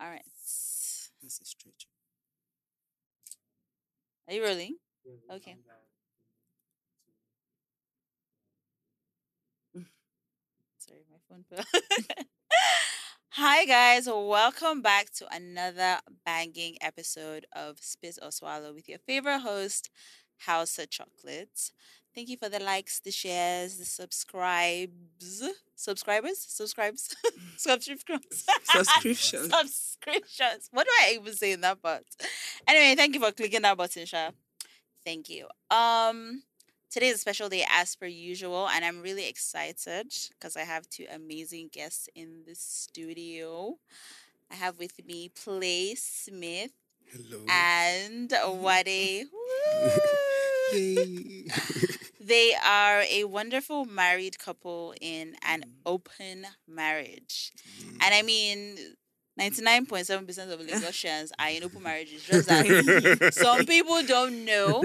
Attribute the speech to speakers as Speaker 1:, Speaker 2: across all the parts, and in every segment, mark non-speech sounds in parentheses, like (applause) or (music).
Speaker 1: All right.
Speaker 2: That's a stretch.
Speaker 1: Are you rolling? Okay. (laughs) Sorry, my phone fell. (laughs) (laughs) Hi, guys. Welcome back to another banging episode of Spit or Swallow with your favorite host, Hausa Chocolates. Thank you for the likes, the shares, the subscribes, subscribers, subscribes, (laughs) subscriptions,
Speaker 2: Subscriptions. (laughs)
Speaker 1: subscriptions. What do I even say in that part? Anyway, thank you for clicking that button, Sha. Thank you. Um, today is a special day as per usual, and I'm really excited because I have two amazing guests in the studio. I have with me Play Smith
Speaker 2: Hello.
Speaker 1: and (laughs) Wade.
Speaker 2: Yay.
Speaker 1: They are a wonderful married couple in an open marriage. And I mean, 99.7% of (laughs) Lagosians are in open marriages. Just that (laughs) some people don't know.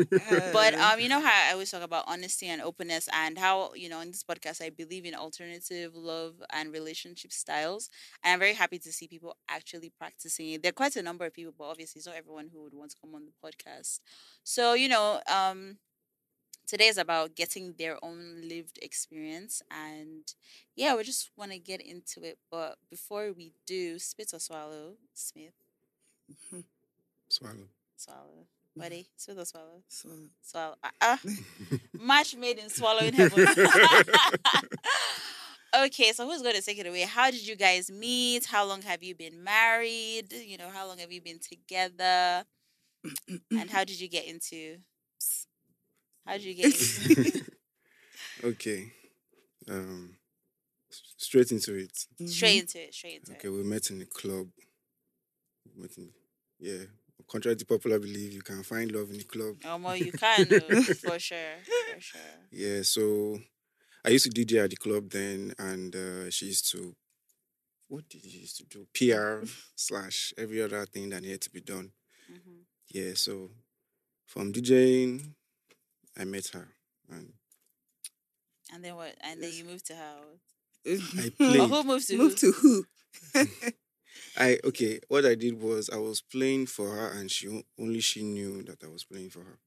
Speaker 1: But (laughs) um, you know how I always talk about honesty and openness, and how you know in this podcast I believe in alternative love and relationship styles, and I'm very happy to see people actually practicing it. There are quite a number of people, but obviously it's not everyone who would want to come on the podcast. So you know, um, today is about getting their own lived experience, and yeah, we just want to get into it. But before we do, spit or swallow, Smith,
Speaker 2: Swallow.
Speaker 1: swallow, buddy, spit or swallow.
Speaker 2: So,
Speaker 1: Swallow. Uh, (laughs) match made in swallowing heaven. (laughs) okay, so who's going to take it away? How did you guys meet? How long have you been married? You know, how long have you been together? And how did you get into? How did you get into? (laughs)
Speaker 2: okay. Um, straight into it.
Speaker 1: straight into it. Straight into
Speaker 2: Okay,
Speaker 1: it.
Speaker 2: we met in a club. We met in, yeah. Contrary to popular belief, you can find love in a club.
Speaker 1: Oh, well, you (laughs) can for (laughs) sure, for sure.
Speaker 2: Yeah, so I used to DJ at the club then, and uh, she used to, what did she used to do? PR slash every other thing that needed to be done.
Speaker 1: hmm
Speaker 2: Yeah, so from DJing, I met her, and
Speaker 1: And then what? And then you moved to her.
Speaker 2: I (laughs)
Speaker 1: Oh,
Speaker 2: played.
Speaker 1: who moved to?
Speaker 3: Move
Speaker 1: who?
Speaker 3: to who? (laughs) (laughs)
Speaker 2: I okay. What I did was I was playing for her, and she only she knew that I was playing for her.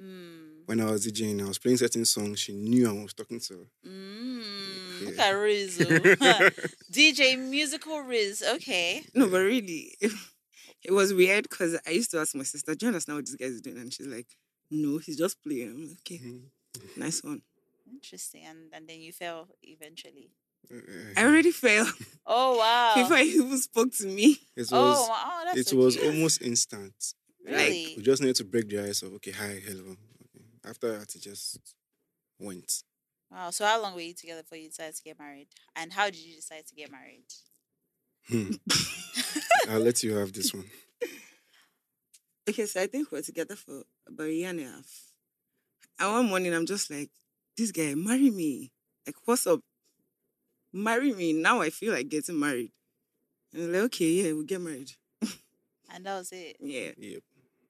Speaker 1: Mm.
Speaker 2: When I was DJing, I was playing certain songs. She knew I was talking to her.
Speaker 1: Mm. Look at Riz. oh. DJ musical Riz. Okay.
Speaker 3: No, but really, it was weird because I used to ask my sister, "Do you understand what this guy is doing?" And she's like, "No, he's just playing." I'm like, "Okay,
Speaker 2: Mhm.
Speaker 3: nice one."
Speaker 1: Interesting. And and then you fell eventually.
Speaker 3: I already fell
Speaker 1: Oh (laughs) wow.
Speaker 3: before he even spoke to me.
Speaker 2: It was
Speaker 1: oh, wow, oh, that's
Speaker 2: it
Speaker 1: so
Speaker 2: was almost instant.
Speaker 1: really.
Speaker 2: We just needed to break the ice of okay, hi, hello. Okay. After that, it just went.
Speaker 1: wow. So how long were you together before you decided to get married? And how did you decide to get married?
Speaker 2: Hmm. (laughs) I'll let you have this one.
Speaker 3: Okay, so I think we were together for about a year and a half. And one morning, I'm just like, "This guy, marry me! Like, what's up? Marry me!" Now I feel like getting married. And I'm like, "Okay, yeah, we'll get married."
Speaker 1: And that was it.
Speaker 3: Yeah.
Speaker 2: Yep.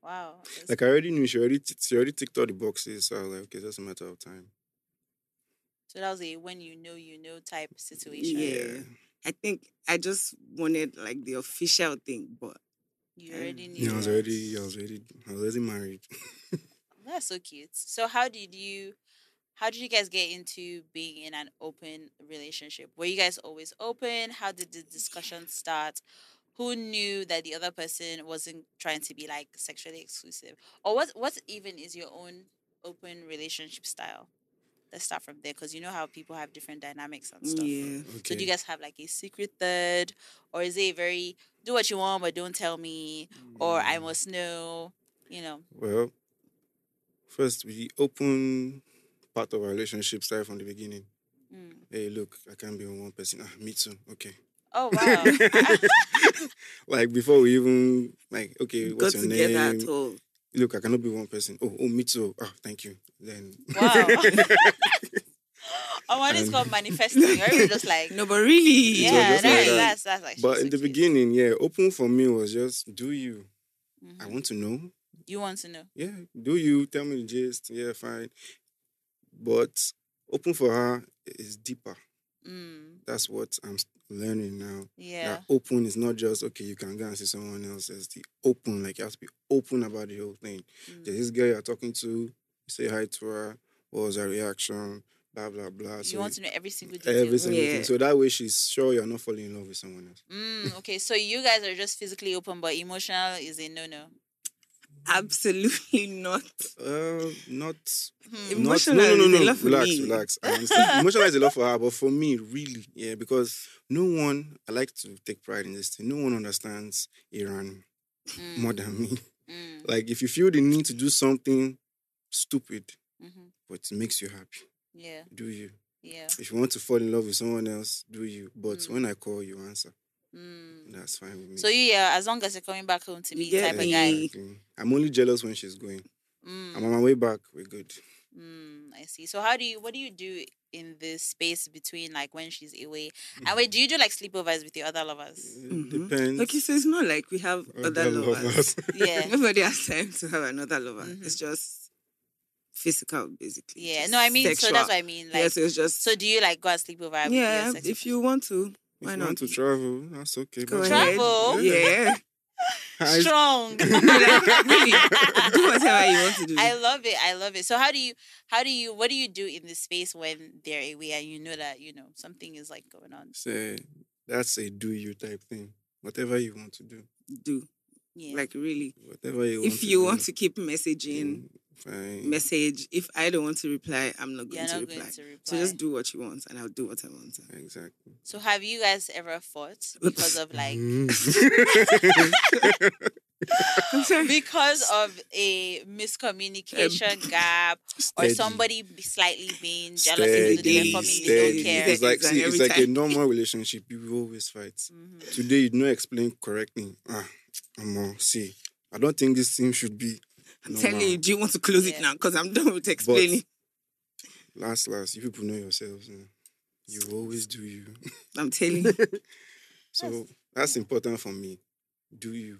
Speaker 1: Wow. that's-
Speaker 2: Like I already knew she already t- she already ticked all the boxes. So I was like, okay, just a matter of time.
Speaker 1: so that was a when you know you know type situation.
Speaker 3: Yeah. I think I just wanted like the official thing, but
Speaker 1: You already knew.
Speaker 2: Yeah, I was already I was already I was already married. (laughs)
Speaker 1: That's so cute. So how did you how did you guys get into being in an open relationship? Were you guys always open? How did the discussion (sighs) start? Who knew that the other person wasn't trying to be like sexually exclusive? Or what what even is your own open relationship style? Let's start from there because you know how people have different dynamics and stuff.
Speaker 3: yeah.
Speaker 2: Okay.
Speaker 1: So do you guys have like a secret third, or is it a very do what you want but don't tell me, or I
Speaker 2: Mm.
Speaker 1: must know? You know.
Speaker 2: Well, first we open part of our relationship started from the beginning.
Speaker 1: Mm.
Speaker 2: Hey, look, I can't be with one person. Ah, me too. Okay.
Speaker 1: Oh (laughs) wow.
Speaker 2: like before we even like, okay,
Speaker 3: Got
Speaker 2: what's your
Speaker 3: together
Speaker 2: name?
Speaker 3: At all.
Speaker 2: Look, I cannot be one person. Oh, oh, me too. Ah, thank you. Then
Speaker 1: Wow. (laughs) oh, what is
Speaker 2: And-
Speaker 1: called manifesting? Or just like
Speaker 3: No, but really,
Speaker 1: yeah,
Speaker 2: just
Speaker 1: that-
Speaker 2: like that.
Speaker 1: that's that's actually.
Speaker 2: but
Speaker 1: so
Speaker 2: in the
Speaker 1: cute.
Speaker 2: beginning, yeah, open for me was just do you. I
Speaker 1: Mhm.
Speaker 2: want to know.
Speaker 1: you want to know.
Speaker 2: Yeah, do you tell me the gist? Yeah, fine. But open for her is deeper.
Speaker 1: Mm.
Speaker 2: That's what I'm learning now.
Speaker 1: Yeah.
Speaker 2: That open is not just okay. You can go and see someone else. It's the open. Like you have to be open about the whole thing.
Speaker 1: Mm.
Speaker 2: There's this girl you're talking to. You say hi to her. What was her reaction? Blah blah blah.
Speaker 1: you want to know every single detail.
Speaker 2: every single
Speaker 3: Yeah.
Speaker 2: thing. So that way she's sure you're not falling in love with someone else.
Speaker 1: Mm, okay, so you guys are just physically open, but emotional is a no no.
Speaker 3: Absolutely (laughs) not.
Speaker 2: Uh, not
Speaker 1: Hmm.
Speaker 2: Not,
Speaker 3: Emotional
Speaker 2: no, no,
Speaker 3: is
Speaker 2: no,
Speaker 3: a
Speaker 2: no.
Speaker 3: lot for
Speaker 2: relax,
Speaker 3: me.
Speaker 2: relax. (laughs) Understand. Emotional is a lot for her, but for me, really, yeah, because no one, I like to take pride in this thing. No one understands Iran
Speaker 1: Mm,
Speaker 2: more than me.
Speaker 1: mm, (laughs)
Speaker 2: Like, if you feel the need to do something stupid,
Speaker 1: mhm.
Speaker 2: but it makes you happy,
Speaker 1: Yeah,
Speaker 2: do you?
Speaker 1: yeah.
Speaker 2: If you want to fall in love with someone else, do you? But
Speaker 1: Mm.
Speaker 2: when I call, you answer.
Speaker 1: Mm.
Speaker 2: That's fine with me.
Speaker 1: So you, yeah, as long as you're coming back home to me,
Speaker 3: get
Speaker 1: type of guy.
Speaker 2: Exactly. I'm only jealous when she's going.
Speaker 1: Mm.
Speaker 2: I'm on my way back. We're good.
Speaker 1: Mm, I see. So how do you what do you do in this space between like when she's away? And wait, do (laughs) you do like sleepovers with your other lovers?
Speaker 2: It
Speaker 3: Mhm.
Speaker 2: Depends.
Speaker 3: Okay, so it's not like we have other lovers. (laughs)
Speaker 1: Yeah.
Speaker 3: Nobody has time to have another lover.
Speaker 1: Mhm.
Speaker 3: It's just physical, basically.
Speaker 1: Yeah.
Speaker 3: just
Speaker 1: No, I mean so that's what I mean. Like
Speaker 3: yes, it's just
Speaker 1: so do you like go and sleepover with
Speaker 3: yeah.
Speaker 1: your
Speaker 3: If you want to,
Speaker 2: If
Speaker 3: why
Speaker 2: you
Speaker 3: not?
Speaker 2: want to travel, that's okay.
Speaker 3: Go
Speaker 2: but-
Speaker 3: ahead.
Speaker 1: Travel?
Speaker 3: Yeah. (laughs)
Speaker 2: I- (laughs)
Speaker 1: strong. (laughs)
Speaker 3: really, do whatever you want to do.
Speaker 1: I love it. I love it. So how do you how do you what do you do in this space when they're away and you know that, you know, something is like going on?
Speaker 2: say that's a do you type thing. Whatever you want to do,
Speaker 3: do
Speaker 1: Yeah.
Speaker 3: like really.
Speaker 2: whatever you want.
Speaker 3: If
Speaker 2: to
Speaker 3: you
Speaker 2: do,
Speaker 3: want to keep messaging,
Speaker 2: mm, fine.
Speaker 3: message. If I don't want to reply, I'm not
Speaker 1: you're
Speaker 3: going to
Speaker 1: not
Speaker 3: reply.
Speaker 1: going to reply.
Speaker 3: So just do what you want, and I'll do what I want.
Speaker 2: exactly.
Speaker 1: So have you guys ever fought because of like
Speaker 2: Mm. (laughs)
Speaker 3: I'm sorry.
Speaker 1: because of a miscommunication gap or
Speaker 2: Steady.
Speaker 1: somebody be- slightly being jealous of the
Speaker 2: Steady,
Speaker 1: different they don't care.
Speaker 2: It's like
Speaker 3: It's
Speaker 2: see,
Speaker 3: like
Speaker 2: it's
Speaker 3: every
Speaker 2: like a
Speaker 3: time.
Speaker 2: normal relationship. People always fight.
Speaker 1: Mhm.
Speaker 2: Today you don't explain correctly. Ah, I'm see. I don't think this thing should be.
Speaker 3: I'm
Speaker 2: normal.
Speaker 3: telling you, do you want to close
Speaker 1: Yeah.
Speaker 3: it now? Because I'm done with explaining.
Speaker 2: Last, last, you people know yourselves. eh. You always do you. (laughs)
Speaker 3: I'm (laughs) telling you.
Speaker 2: So that's important for me. Do you?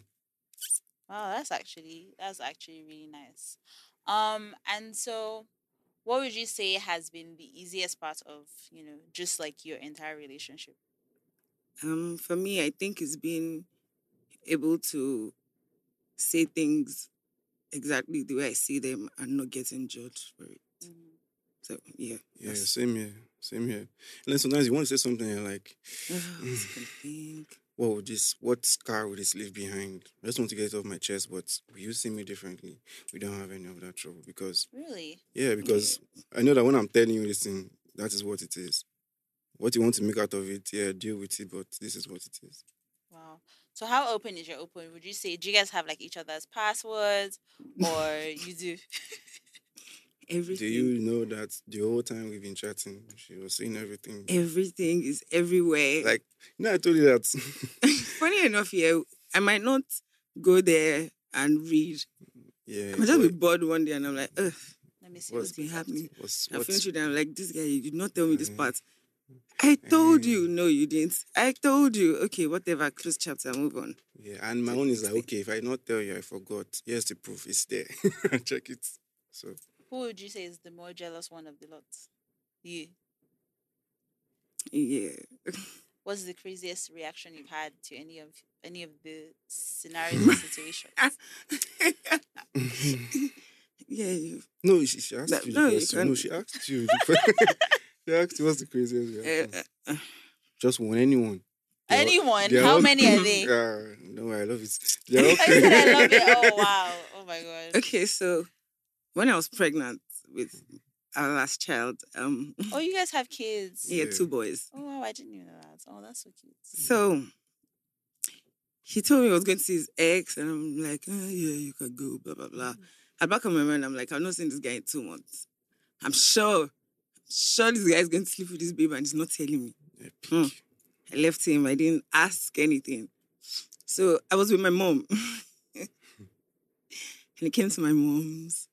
Speaker 1: Wow, that's actually that's actually really nice. Um, and so what would you say has been the easiest part of, you know, just like your entire relationship?
Speaker 3: Um, for me, I think it's being able to say things exactly the way I see them and not getting judged for it.
Speaker 1: Mhm.
Speaker 3: So yeah.
Speaker 2: Yeah,
Speaker 3: that's-
Speaker 2: same here. Same here. And then sometimes you want to say something you're like,
Speaker 3: I can think.
Speaker 2: what would this what scar would this leave behind? I just want to get it off my chest, but will you see me differently? We don't have any of that trouble because
Speaker 1: Really?
Speaker 2: yeah, because I know that when I'm telling you this thing, that is what it is. What you want to make out of it, yeah, deal with it, but this is what it is.
Speaker 1: Wow. So how open is your open? Would you say do you guys have like each other's passwords or (laughs) you do?
Speaker 3: Everything.
Speaker 2: Do you know that the whole time we've been chatting, she was saying everything.
Speaker 3: Everything is everywhere.
Speaker 2: Like, you know, I told you that. (laughs)
Speaker 3: funny enough, yeah, I might not go there and read. (laughs)
Speaker 2: yeah.
Speaker 3: I might just be
Speaker 2: what-
Speaker 3: bored one day and I'm like, ugh,
Speaker 1: Let me see
Speaker 2: What's
Speaker 1: what's
Speaker 3: been happening.
Speaker 2: what's,
Speaker 3: I
Speaker 2: what's,
Speaker 3: finish with them. I'm like, this guy, you did not tell me this
Speaker 2: Mhm.
Speaker 3: part. I told you. Eh. No, you didn't. I told you. Okay, whatever. Close chapter, move on.
Speaker 2: Yeah, and my own is like, okay, if I not tell you, I forgot. Here's the proof. It's there. (laughs) Check it. So
Speaker 1: Who would you say is the more jealous one of the lot? You.
Speaker 3: Yeah.
Speaker 1: What's the craziest reaction you've had to any of any of the scenarios or situations? (laughs)
Speaker 3: yeah. You,
Speaker 2: no, she, she asked
Speaker 3: No,
Speaker 2: you the
Speaker 3: no, you
Speaker 2: question. No, she asked you. (laughs) The question. she asked what's the craziest reaction.
Speaker 3: uh, uh,
Speaker 2: Just one, anyone. They're
Speaker 1: Anyone?
Speaker 2: they're
Speaker 1: How
Speaker 2: all-
Speaker 1: many are they? (laughs)
Speaker 2: Yeah, no, I love it. They're (laughs) all
Speaker 1: I I love it. Oh (laughs) wow. Oh my god.
Speaker 3: okay, so when I was pregnant with our last child, um,
Speaker 1: Oh, you guys have kids.
Speaker 3: yeah,
Speaker 2: Yeah.
Speaker 3: two boys.
Speaker 1: Oh wow, I didn't even know that. Oh, that's so cute.
Speaker 3: So he told me he was going to see his ex, and I'm like, oh, yeah, you can go, blah, blah, blah. At back of my mind, I'm like, I've not seen this guy in two months. I'm sure, sure this guy is going to sleep with this baby and he's not telling me. Hmm. I left him. I didn't ask anything. So I was with my mom. (laughs) and he came to my mom's.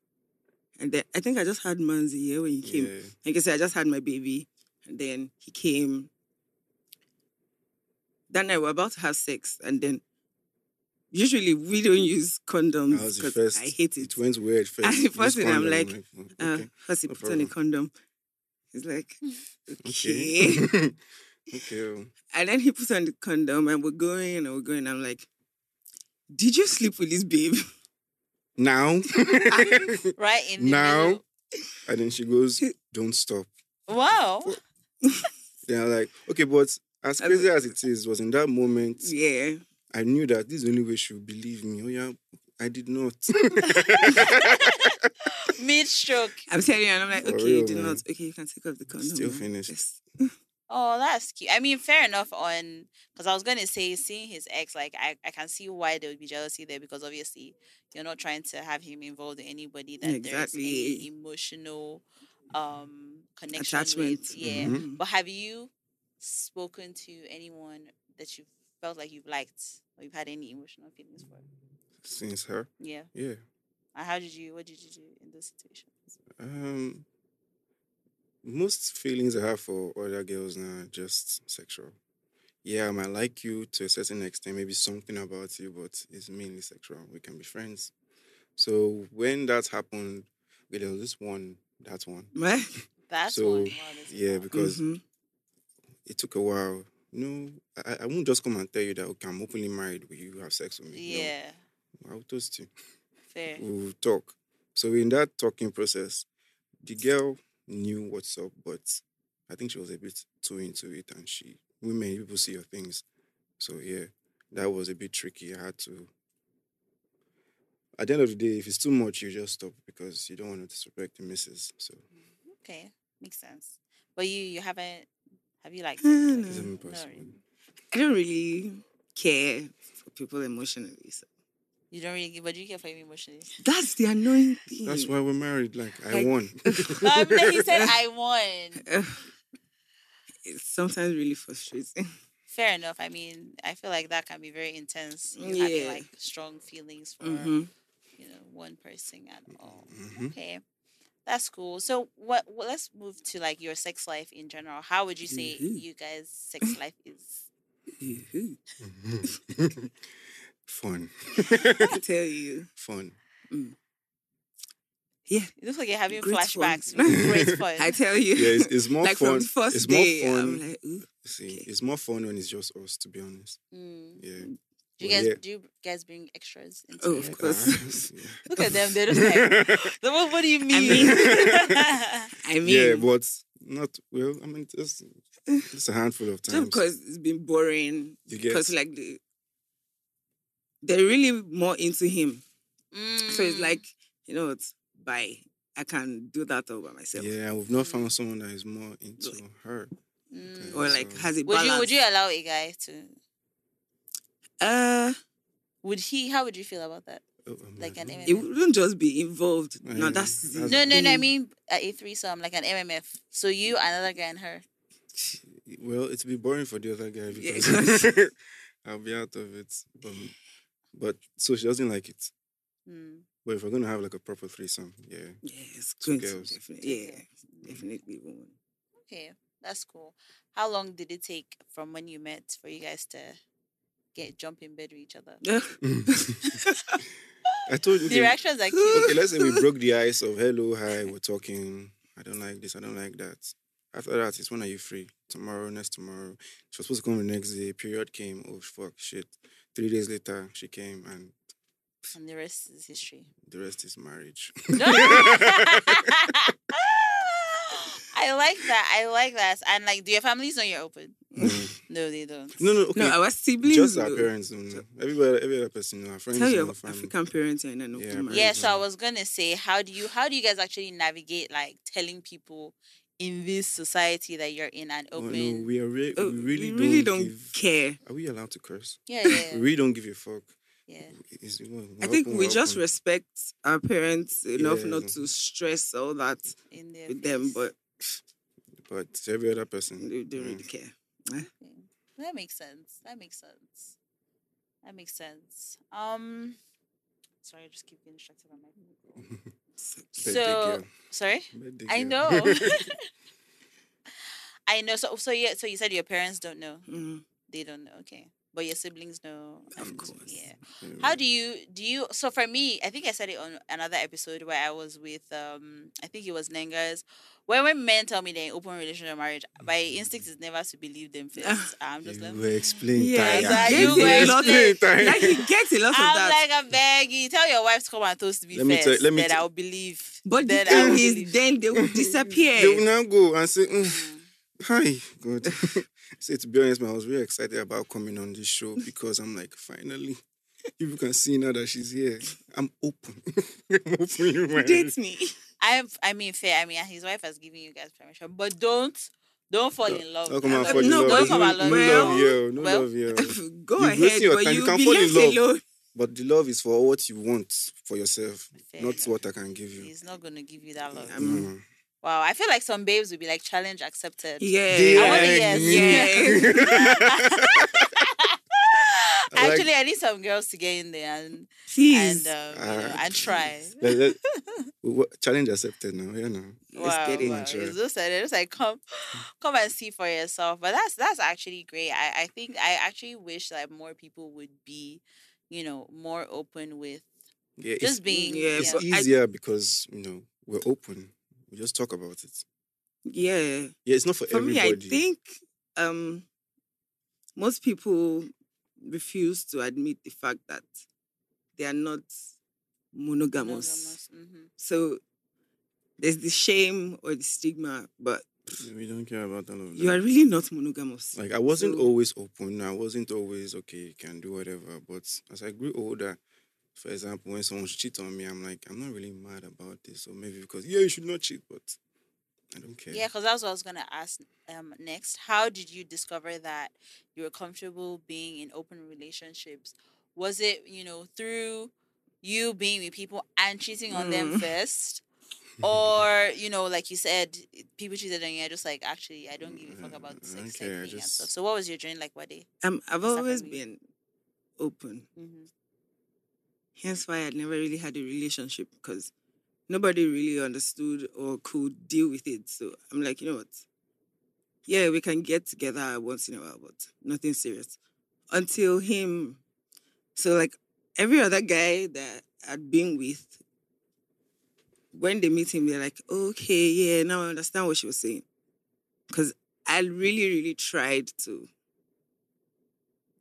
Speaker 3: And then I think I just had Manzi here when he came.
Speaker 2: Yeah.
Speaker 3: Like I said, I just had my baby. And then he came. That night we were about to have sex. And then usually we don't use condoms
Speaker 2: That was the
Speaker 3: because
Speaker 2: first.
Speaker 3: I hate it.
Speaker 2: It went weird (laughs) first.
Speaker 3: And the first thing I'm like,
Speaker 2: them,
Speaker 3: Uh, first he
Speaker 2: no
Speaker 3: put on a condom. He's like,
Speaker 2: Okay.
Speaker 3: okay. (laughs) (laughs)
Speaker 2: okay.
Speaker 3: and then he puts on the condom and we're going and we're going. I'm like, did you sleep with this babe?
Speaker 2: Now. (laughs)
Speaker 1: Right in the
Speaker 2: Now?
Speaker 1: middle.
Speaker 2: and then she goes, "Don't stop."
Speaker 1: Wow.
Speaker 2: Then I'm like, okay, but as crazy as it is, was in that moment
Speaker 3: yeah.
Speaker 2: I knew that this is the only way she would believe me. Oh yeah, I did not. (laughs)
Speaker 1: Mid stroke.
Speaker 3: I'm telling you, and I'm like,
Speaker 2: For
Speaker 3: okay,
Speaker 2: real,
Speaker 3: you did
Speaker 2: man.
Speaker 3: not. Okay, you can take off the condom.
Speaker 2: Still
Speaker 3: now.
Speaker 2: finished.
Speaker 3: Yes.
Speaker 1: Oh, that's cute. I mean, fair enough on because I was gonna say seeing his ex, like I, I can see why there would be jealousy there because obviously you're not trying to have him involved in anybody that there's
Speaker 3: Exactly.
Speaker 1: any emotional um connection
Speaker 3: Attachment.
Speaker 1: with. Yeah.
Speaker 2: Mhm.
Speaker 1: But have you spoken to anyone that you felt like you've liked or you've had any emotional feelings for?
Speaker 2: Since her,
Speaker 1: Yeah.
Speaker 2: yeah.
Speaker 1: And how did you what did you do in those situations?
Speaker 2: Um, most feelings I have for other girls now are just sexual. Yeah, I might like you to a certain extent, maybe something about you, but it's mainly sexual. We can be friends. So when that happened, okay, there was this one, that one. (laughs)
Speaker 3: Right?
Speaker 1: That's
Speaker 2: So,
Speaker 1: one.
Speaker 2: Yeah,
Speaker 1: wow.
Speaker 2: because
Speaker 3: Mhm.
Speaker 2: it took a while. No, I, I won't just come and tell you that okay, I'm openly married. Will you have sex with me?
Speaker 1: Yeah.
Speaker 2: No, I'll toast you.
Speaker 1: Fair.
Speaker 2: We'll talk. So in that talking process, the girl knew what's up, but I think she was a bit too into it, and she women people see your things. So yeah, that was a bit tricky. I had to. At the end of the day, if it's too much, you just stop because you don't want to disrespect the missus. So mm-hmm.
Speaker 1: Okay, makes sense. But you, you haven't. Have you like? Like- (sighs)
Speaker 2: it's
Speaker 3: no.
Speaker 2: impossible.
Speaker 1: really.
Speaker 3: I don't really care for people emotionally. So
Speaker 1: You don't really. give, But you care for him emotionally.
Speaker 3: that's the annoying thing.
Speaker 2: That's why we're married. Like I
Speaker 3: Like-
Speaker 2: won. (laughs)
Speaker 1: No, I mean, he said I (laughs) won.
Speaker 3: it's sometimes really frustrating.
Speaker 1: Fair enough. I mean, I feel like that can be very intense. You having
Speaker 3: Yeah.
Speaker 1: like strong feelings for
Speaker 3: hmm
Speaker 1: you know one person at all.
Speaker 2: Mhm.
Speaker 1: Okay, that's cool. So what? Well, let's move to like your sex life in general. How would you say
Speaker 3: Mhm.
Speaker 1: you guys' sex life is? (laughs)
Speaker 2: Fun.
Speaker 3: I (laughs) tell you,
Speaker 2: Fun. Mm.
Speaker 3: yeah,
Speaker 1: It looks like you're having
Speaker 3: great fun.
Speaker 1: flashbacks. Great (laughs) fun.
Speaker 3: I tell you,
Speaker 2: Yeah, it's, it's more
Speaker 3: like
Speaker 2: fun.
Speaker 3: from the first
Speaker 2: it's
Speaker 3: day,
Speaker 2: more
Speaker 3: I'm
Speaker 2: fun.
Speaker 3: like, ooh,
Speaker 2: See,
Speaker 3: okay.
Speaker 2: it's more fun when it's just us, to be honest.
Speaker 1: Mm.
Speaker 2: Yeah. Mm.
Speaker 1: Do you guys
Speaker 2: yeah.
Speaker 1: do you guys bring extras into
Speaker 3: Oh, of uh, course. (laughs)
Speaker 2: Yeah.
Speaker 1: Look at them. They're just like, what, what do you mean?
Speaker 3: mean- I mean,
Speaker 2: yeah, but not well. I mean, just just a handful of
Speaker 3: just
Speaker 2: times.
Speaker 3: because it's been boring,
Speaker 2: You get-
Speaker 3: because like the, they're really more into him. So it's
Speaker 1: Mm.
Speaker 3: like, you know what, bye. I can do that all by myself.
Speaker 2: yeah, we've not found someone that is more into her.
Speaker 1: Mm.
Speaker 3: Or like
Speaker 2: So-
Speaker 3: has a
Speaker 1: Would
Speaker 3: balance.
Speaker 1: you would you allow a guy to?
Speaker 3: Uh,
Speaker 1: Would he? How would you feel about that?
Speaker 2: Oh,
Speaker 1: Like an MMF?
Speaker 3: it wouldn't just be involved. No, that's,
Speaker 2: that's-
Speaker 1: No, no, no. I
Speaker 3: thing.
Speaker 1: mean uh, a threesome, like an MMF. So you, another guy, and her.
Speaker 2: Well, it'd be boring for the other guy
Speaker 3: Yeah.
Speaker 2: because (laughs) I'll be out of it. Um, but so she doesn't like it.
Speaker 1: Mm.
Speaker 2: But if we're gonna have like a proper threesome, yeah,
Speaker 3: Yeah, it's
Speaker 2: Two
Speaker 3: going
Speaker 2: girls.
Speaker 3: definitely. Yeah, definitely one.
Speaker 1: Okay, that's cool. How long did it take from when you met for you guys to get jump in bed with each other?
Speaker 3: Yeah. (laughs) (laughs)
Speaker 2: I told you.
Speaker 1: The
Speaker 2: okay,
Speaker 1: reactions are cute.
Speaker 2: okay, let's say we broke the ice of hello, hi, (laughs) we're talking. I don't like this, I don't like that. After that, it's when are you free? Tomorrow, next tomorrow. She was supposed to come the next day. Period came. Oh fuck, shit. Three days later, she came, and
Speaker 1: And the rest is history.
Speaker 2: the rest is marriage. (laughs)
Speaker 1: I like that. I like that. And like, do your families know you're open?
Speaker 2: Mm. (laughs)
Speaker 1: No, they don't.
Speaker 2: no, no, okay.
Speaker 3: No, our siblings.
Speaker 2: just our
Speaker 3: though.
Speaker 2: parents. don't know. Everybody, every other person, know. our friends,
Speaker 3: Tell your
Speaker 2: our family.
Speaker 3: African parents and then
Speaker 2: Yeah,
Speaker 3: open marriage.
Speaker 1: Yeah, so I was gonna say, how do you how do you guys actually navigate like telling people in this society that you're in and
Speaker 2: Oh,
Speaker 1: open?
Speaker 2: no, we are re-
Speaker 3: Oh,
Speaker 2: we really,
Speaker 3: we really
Speaker 2: don't,
Speaker 3: don't
Speaker 2: give-
Speaker 3: care.
Speaker 2: Are we allowed to curse?
Speaker 1: yeah, (laughs) yeah,
Speaker 2: We really don't give a fuck.
Speaker 1: yeah.
Speaker 2: It's- well,
Speaker 3: I think we
Speaker 2: we're
Speaker 3: just respect our parents enough
Speaker 2: Yeah.
Speaker 3: not to stress all that
Speaker 1: In their
Speaker 3: with them,
Speaker 1: face.
Speaker 3: but
Speaker 2: but every other person.
Speaker 3: they don't really
Speaker 2: mm.
Speaker 3: care.
Speaker 1: Okay. That makes sense. That makes sense. That makes sense. Um, sorry, I just keep getting distracted by my. (laughs)
Speaker 2: Birthday
Speaker 1: So sorry, I know. (laughs) (laughs) I know. So so yeah. So you said your parents don't know.
Speaker 3: Mm.
Speaker 1: They don't know. Okay. But your siblings know.
Speaker 3: Of
Speaker 1: and,
Speaker 3: course.
Speaker 1: Yeah.
Speaker 2: Um,
Speaker 1: How do you do you so for me, I think I said it on another episode where I was with um I think it was Nengas. When when men tell me they're in open relationship marriage, my instinct is never to believe them (laughs) first. I'm just
Speaker 2: you
Speaker 1: like
Speaker 2: will explain
Speaker 3: Yeah,
Speaker 1: Taya.
Speaker 2: Taya.
Speaker 3: he
Speaker 1: You
Speaker 3: gets
Speaker 1: were
Speaker 3: a lot
Speaker 1: explain-
Speaker 3: of,
Speaker 2: Taya.
Speaker 3: like he gets a lot of
Speaker 1: I'm
Speaker 3: that.
Speaker 1: like I'm begging. Tell your wife to come and toast me
Speaker 2: Let me
Speaker 1: first.
Speaker 2: tell- let me
Speaker 1: then
Speaker 2: tell-
Speaker 1: I'll believe.
Speaker 3: but the
Speaker 1: then I will
Speaker 3: thing is, then they will (laughs) disappear.
Speaker 2: They will now go and say, "Mm,
Speaker 1: Mm.
Speaker 2: Hi, God. Say (laughs) to be honest, man, I was really excited about coming on this show because I'm like, finally, people can see now that she's here. I'm open. (laughs) I'm open. you man.
Speaker 3: Date me.
Speaker 1: I I mean fair. I mean his wife has given you guys permission, but don't don't fall in love.
Speaker 2: How come I
Speaker 1: I'm
Speaker 2: fall
Speaker 1: like,
Speaker 2: in
Speaker 3: No,
Speaker 2: love?
Speaker 3: but
Speaker 2: There's
Speaker 1: come
Speaker 2: no,
Speaker 1: and
Speaker 2: no
Speaker 1: love
Speaker 3: well-
Speaker 2: love here. No
Speaker 1: well,
Speaker 2: love here. (laughs)
Speaker 3: Go
Speaker 2: You're
Speaker 3: ahead, but.
Speaker 2: You
Speaker 3: you
Speaker 2: can fall in love.
Speaker 3: alone.
Speaker 2: But the love is for what you want for yourself,
Speaker 1: Fair
Speaker 2: not
Speaker 1: enough.
Speaker 2: what I can give you.
Speaker 1: He's not gonna give you that love.
Speaker 2: Mm.
Speaker 1: Wow, I feel like some babes would be like challenge accepted.
Speaker 3: Yeah.
Speaker 1: I want a yes.
Speaker 2: I (laughs) (laughs) like-
Speaker 1: Actually, I need some girls to get in there and and
Speaker 3: Please.
Speaker 1: um, you know, and try.
Speaker 2: Let- let- (laughs) challenge accepted now. Yeah, now.
Speaker 3: Let's
Speaker 1: wow,
Speaker 3: get it.
Speaker 1: wow. It's just like, it's like come come and see for yourself. But that's that's actually great. I, I think I actually wish that more people would be, you know, more open with
Speaker 2: Yeah,
Speaker 1: just being
Speaker 3: yeah,
Speaker 2: it's
Speaker 3: but I-
Speaker 2: easier because you know we're open. We just talk about it.
Speaker 3: yeah.
Speaker 2: Yeah, it's not for,
Speaker 3: For me. I think um, most people refuse to admit the fact that they are not monogamous.
Speaker 1: monogamous. Mhm.
Speaker 3: So there's the shame or the stigma, but
Speaker 2: we don't care about all of that.
Speaker 3: you are really not monogamous.
Speaker 2: Like I wasn't
Speaker 3: So-
Speaker 2: always open. I wasn't always okay. Can do whatever. But as I grew older, for example, when someone cheat on me, I'm like, I'm not really mad about this. Or maybe because yeah, you should not cheat, but I don't care.
Speaker 1: Yeah, because that's what I was gonna ask um next. How did you discover that you were comfortable being in open relationships? Was it, you know, through you being with people and cheating on them
Speaker 3: Mm.
Speaker 1: first? (laughs) Or, you know, like you said, people cheated on you, you're just like, actually, I don't give a fuck about
Speaker 2: Mm,
Speaker 1: sex
Speaker 2: I care, I
Speaker 1: thing and stuff. So what was your journey like, Wade?
Speaker 3: Um, I've always been open.
Speaker 1: Mm-hmm.
Speaker 3: Hence why I never really had a relationship because nobody really understood or could deal with it. So I'm like, you know what? Yeah, we can get together once in a while, but nothing serious. Until him. So like every other guy that I'd been with, when they meet him, they're like, okay, yeah, now I understand what she was saying. Because I really, really tried to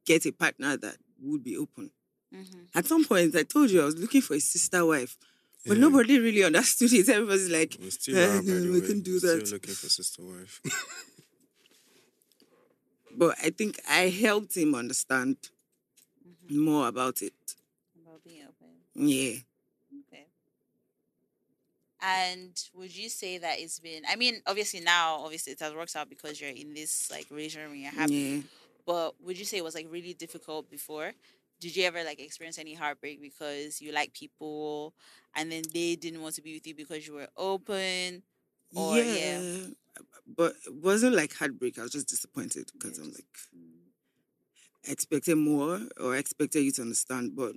Speaker 3: get a partner that would be open.
Speaker 1: Mm-hmm.
Speaker 3: At some point, I told you I was looking for a sister wife, but
Speaker 2: Yeah.
Speaker 3: nobody really understood it. (laughs) Everybody's like,
Speaker 2: We still
Speaker 3: "Eh,
Speaker 2: are,
Speaker 3: we
Speaker 2: way.
Speaker 3: can do
Speaker 2: We're
Speaker 3: that."
Speaker 2: Still looking for sister wife. (laughs)
Speaker 3: but I think I helped him understand
Speaker 1: Mm-hmm.
Speaker 3: more about it.
Speaker 1: About being open.
Speaker 3: Yeah.
Speaker 1: Okay. And would you say that it's been? I mean, obviously now, obviously it has worked out because you're in this like relationship and you're happy.
Speaker 3: Yeah.
Speaker 1: But would you say it was like really difficult before? Did you ever like experience any heartbreak because you like people and then they didn't want to be with you because you were open? Or,
Speaker 3: yeah.
Speaker 1: yeah.
Speaker 3: But it wasn't like heartbreak. I was just disappointed because
Speaker 1: Yeah,
Speaker 3: I'm
Speaker 1: just-
Speaker 3: like. I expected more or I expected you to understand. But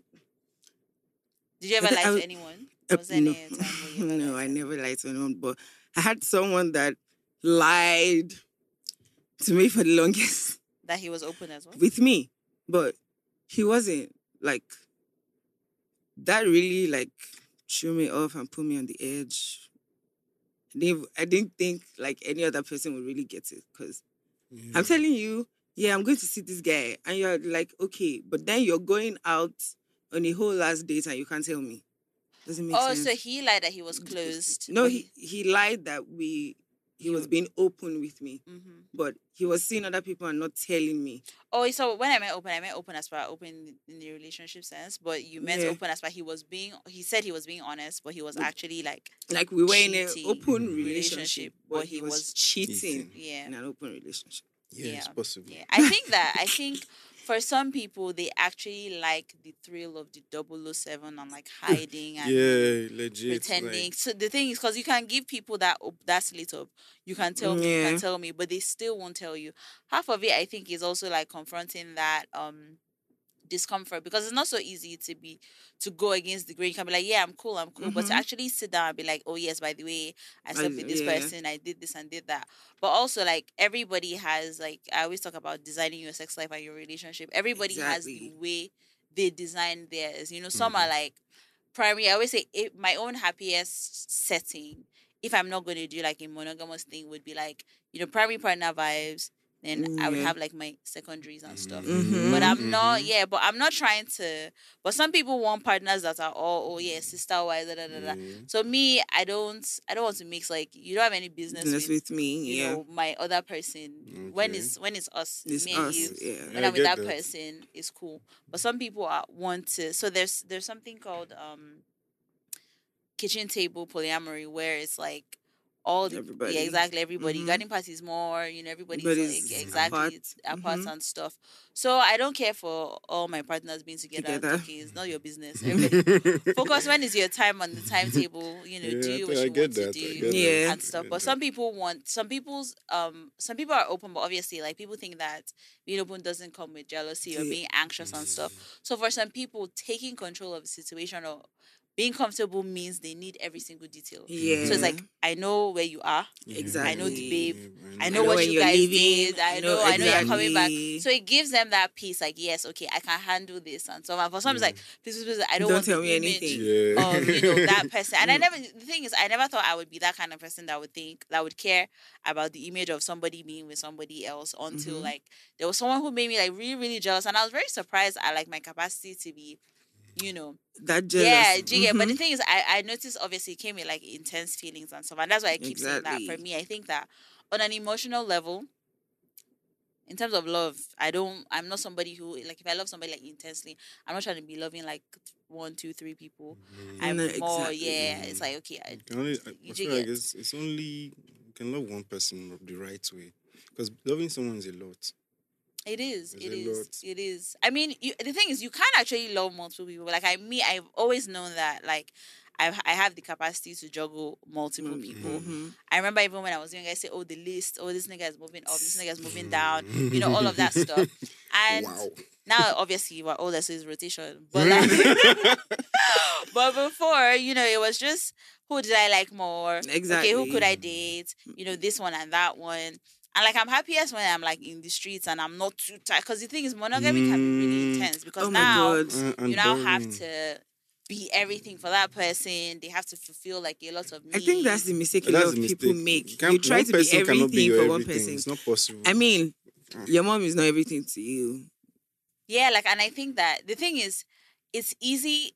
Speaker 1: Did you ever lie to
Speaker 3: would-
Speaker 1: anyone?
Speaker 3: uh,
Speaker 1: Was there
Speaker 3: no,
Speaker 1: any time where (laughs) you
Speaker 3: no, I never lied to anyone. But I had someone that lied to me for the longest.
Speaker 1: that he was open as (laughs) well?
Speaker 3: with me, but he wasn't like that. Really, like threw me off and put me on the edge. I didn't, I didn't think like any other person would really get it because I'm telling you, yeah, I'm going to see this guy, and you're like, okay, but then you're going out on a whole last date and you can't tell me. Doesn't make
Speaker 1: Oh,
Speaker 3: sense.
Speaker 1: so he lied that he was closed.
Speaker 3: no, he he lied that we he
Speaker 1: He
Speaker 3: was being open with me,
Speaker 1: Mhm.
Speaker 3: but he was seeing other people and not telling me.
Speaker 1: Oh, so when I meant open, I meant open as far open in the relationship sense, but you meant
Speaker 3: Yeah.
Speaker 1: open as far he was being. He said he was being honest, but he was actually like,
Speaker 3: Like we were in an open relationship,
Speaker 1: relationship,
Speaker 3: but
Speaker 1: but
Speaker 3: he
Speaker 1: he
Speaker 3: was
Speaker 1: was
Speaker 3: cheating
Speaker 2: cheating.
Speaker 1: yeah,
Speaker 3: in an open relationship.
Speaker 2: Yeah, it's possible.
Speaker 1: yeah. I think that I think (laughs) for some people they actually like the thrill of the 007 and like (laughs) hiding and
Speaker 2: Yeah, legit.
Speaker 1: pretending.
Speaker 2: Like,
Speaker 1: so the thing is, because you can give people that op- that slit up, you can tell me, you
Speaker 3: Yeah.
Speaker 1: can tell me, but they still won't tell you. Half of it, I think, is also like confronting that um discomfort because it's not so easy to be to go against the grain. You can be like, yeah, I'm cool, I'm cool, but to
Speaker 3: Mhm.
Speaker 1: actually sit down and be like, oh yes, by the way, I slept with this
Speaker 3: yeah.
Speaker 1: person, I did this and did that. But also like everybody has like I always talk about designing your sex life and your relationship. Everybody has the way they design theirs. You know, some are like primary. I always say it, my own happiest setting. If I'm not going to do like a monogamous thing, would be like you know primary partner vibes. Then I would have like my secondaries and stuff.
Speaker 3: Mhm.
Speaker 1: But I'm not,
Speaker 2: Mhm.
Speaker 1: yeah, but I'm not trying to. But some people want partners that are all, oh yeah, sister wise, da da da da.
Speaker 2: Yeah.
Speaker 1: So me, I don't, I don't want to mix like you don't have any business
Speaker 3: Business
Speaker 1: with,
Speaker 3: with me,
Speaker 1: you
Speaker 3: yeah.
Speaker 1: know, my other person. When it's when it's us,
Speaker 3: It's
Speaker 1: me and you.
Speaker 3: yeah.
Speaker 1: When
Speaker 2: I
Speaker 1: I'm with that,
Speaker 2: that.
Speaker 1: person, it's cool. But some people are want to. So there's there's something called um kitchen table polyamory where it's like all the
Speaker 3: Everybody.
Speaker 1: yeah exactly everybody
Speaker 3: Mhm.
Speaker 1: garden parties more you know everybody's
Speaker 3: Everybody's
Speaker 1: like exactly
Speaker 3: apart.
Speaker 1: it's apart
Speaker 3: Mhm.
Speaker 1: and stuff so i don't care for all my partners being together,
Speaker 3: Together.
Speaker 1: okay it's not your business (laughs) (laughs) focus when is your time on the timetable you know
Speaker 2: Yeah,
Speaker 1: do
Speaker 2: think
Speaker 1: what
Speaker 2: I
Speaker 1: you
Speaker 2: get
Speaker 1: want to
Speaker 2: that, I
Speaker 1: do
Speaker 2: get that,
Speaker 3: Yeah.
Speaker 1: and stuff but
Speaker 2: that.
Speaker 1: some people want some people's um some people are open but obviously like people think that being open doesn't come with jealousy or being anxious and stuff so for some people taking control of the situation or being comfortable means they need every single detail
Speaker 3: Yeah.
Speaker 1: so it's like i know where you are
Speaker 2: Yeah.
Speaker 3: Exactly.
Speaker 1: I know the babe. I
Speaker 3: I
Speaker 1: know
Speaker 3: know
Speaker 1: what you
Speaker 3: you're
Speaker 1: guys
Speaker 3: leaving.
Speaker 1: did. I
Speaker 3: I
Speaker 1: know,
Speaker 3: know
Speaker 1: I know you're coming back. So it gives them that peace, like, yes, okay, I can handle this and so on. For some, it's like, please, please, please, I don't,
Speaker 3: Don't
Speaker 1: want
Speaker 3: tell
Speaker 1: the
Speaker 3: me
Speaker 1: image
Speaker 3: anything.
Speaker 2: Yeah.
Speaker 1: of you know that (laughs) person. And I never the thing is, I never thought I would be that kind of person that would think that would care about the image of somebody being with somebody else until
Speaker 3: Mhm.
Speaker 1: like there was someone who made me like really, really jealous. And I was very surprised at like my capacity to be, you know,
Speaker 3: that jealous.
Speaker 1: yeah, do you get- But the
Speaker 3: Mhm.
Speaker 1: thing is, I, I noticed obviously it came with like intense feelings and stuff, and that's why I keep saying that. For me, I think that on an emotional level, in terms of love, I don't. I'm not somebody who like if I love somebody like intensely, I'm not trying to be loving like one, two, three people. I'm
Speaker 3: No,
Speaker 1: more,
Speaker 3: exactly.
Speaker 1: yeah. It's like okay, I,
Speaker 2: You can only, I, I
Speaker 1: do
Speaker 2: feel like it's, it's only you can love one person the right way because loving someone is a lot.
Speaker 1: It is. It is. It is. I mean, you, the thing is, you can't actually love multiple people. Like I, me, I've always known that. Like, I, I have the capacity to juggle multiple
Speaker 3: Mm,
Speaker 1: people.
Speaker 3: mhm.
Speaker 1: I remember even when I was young, I say, "Oh, the list. Oh, this nigga is moving up. This nigga is moving down. You know, all of that stuff." (laughs) And
Speaker 2: wow.
Speaker 1: now, obviously, we're older, so it's rotation. (laughs) But like, (laughs) but before, you know, it was just who did I like more? Exactly. Okay, who could I date? You know, this one and that one. And like I'm happiest when I'm like in the streets and I'm not too tight. Because the thing is, monogamy can be really
Speaker 2: Mm.
Speaker 1: intense because
Speaker 3: Oh
Speaker 1: now
Speaker 3: god.
Speaker 2: Uh,
Speaker 1: you now have to be everything for that person. They have to fulfill like a lot of needs.
Speaker 3: I think that's the mistake a lot of
Speaker 2: the
Speaker 3: people make.
Speaker 2: can't-
Speaker 3: You try to be everything
Speaker 2: your
Speaker 3: for one
Speaker 2: everything.
Speaker 3: person.
Speaker 2: It's not possible.
Speaker 3: I mean,
Speaker 2: Mm.
Speaker 3: your mom is not everything to you.
Speaker 1: Yeah, like, and I think that the thing is, it's easy.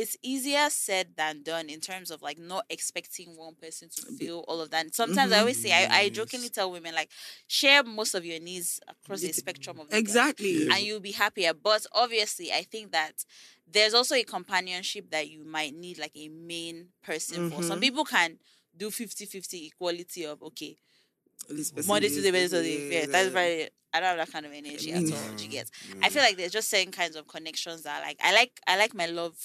Speaker 1: It's easier said than done in terms of like not expecting one person to feel all of that. Sometimes I
Speaker 3: Mhm.
Speaker 1: always say, I, I jokingly tell women like, share most of your needs across the spectrum of
Speaker 3: Exactly.
Speaker 1: And you'll be happier. But obviously, I think that there's also a companionship that you might need like a main person for. Some
Speaker 3: Mhm.
Speaker 1: people can do 50-50 equality of okay, Monday, Tuesday, Wednesday,
Speaker 3: yeah,
Speaker 1: that's
Speaker 3: that-
Speaker 1: very. I don't have that kind of energy at all. You get? (laughs) I feel like there's just certain kinds of connections that like I like. I like my love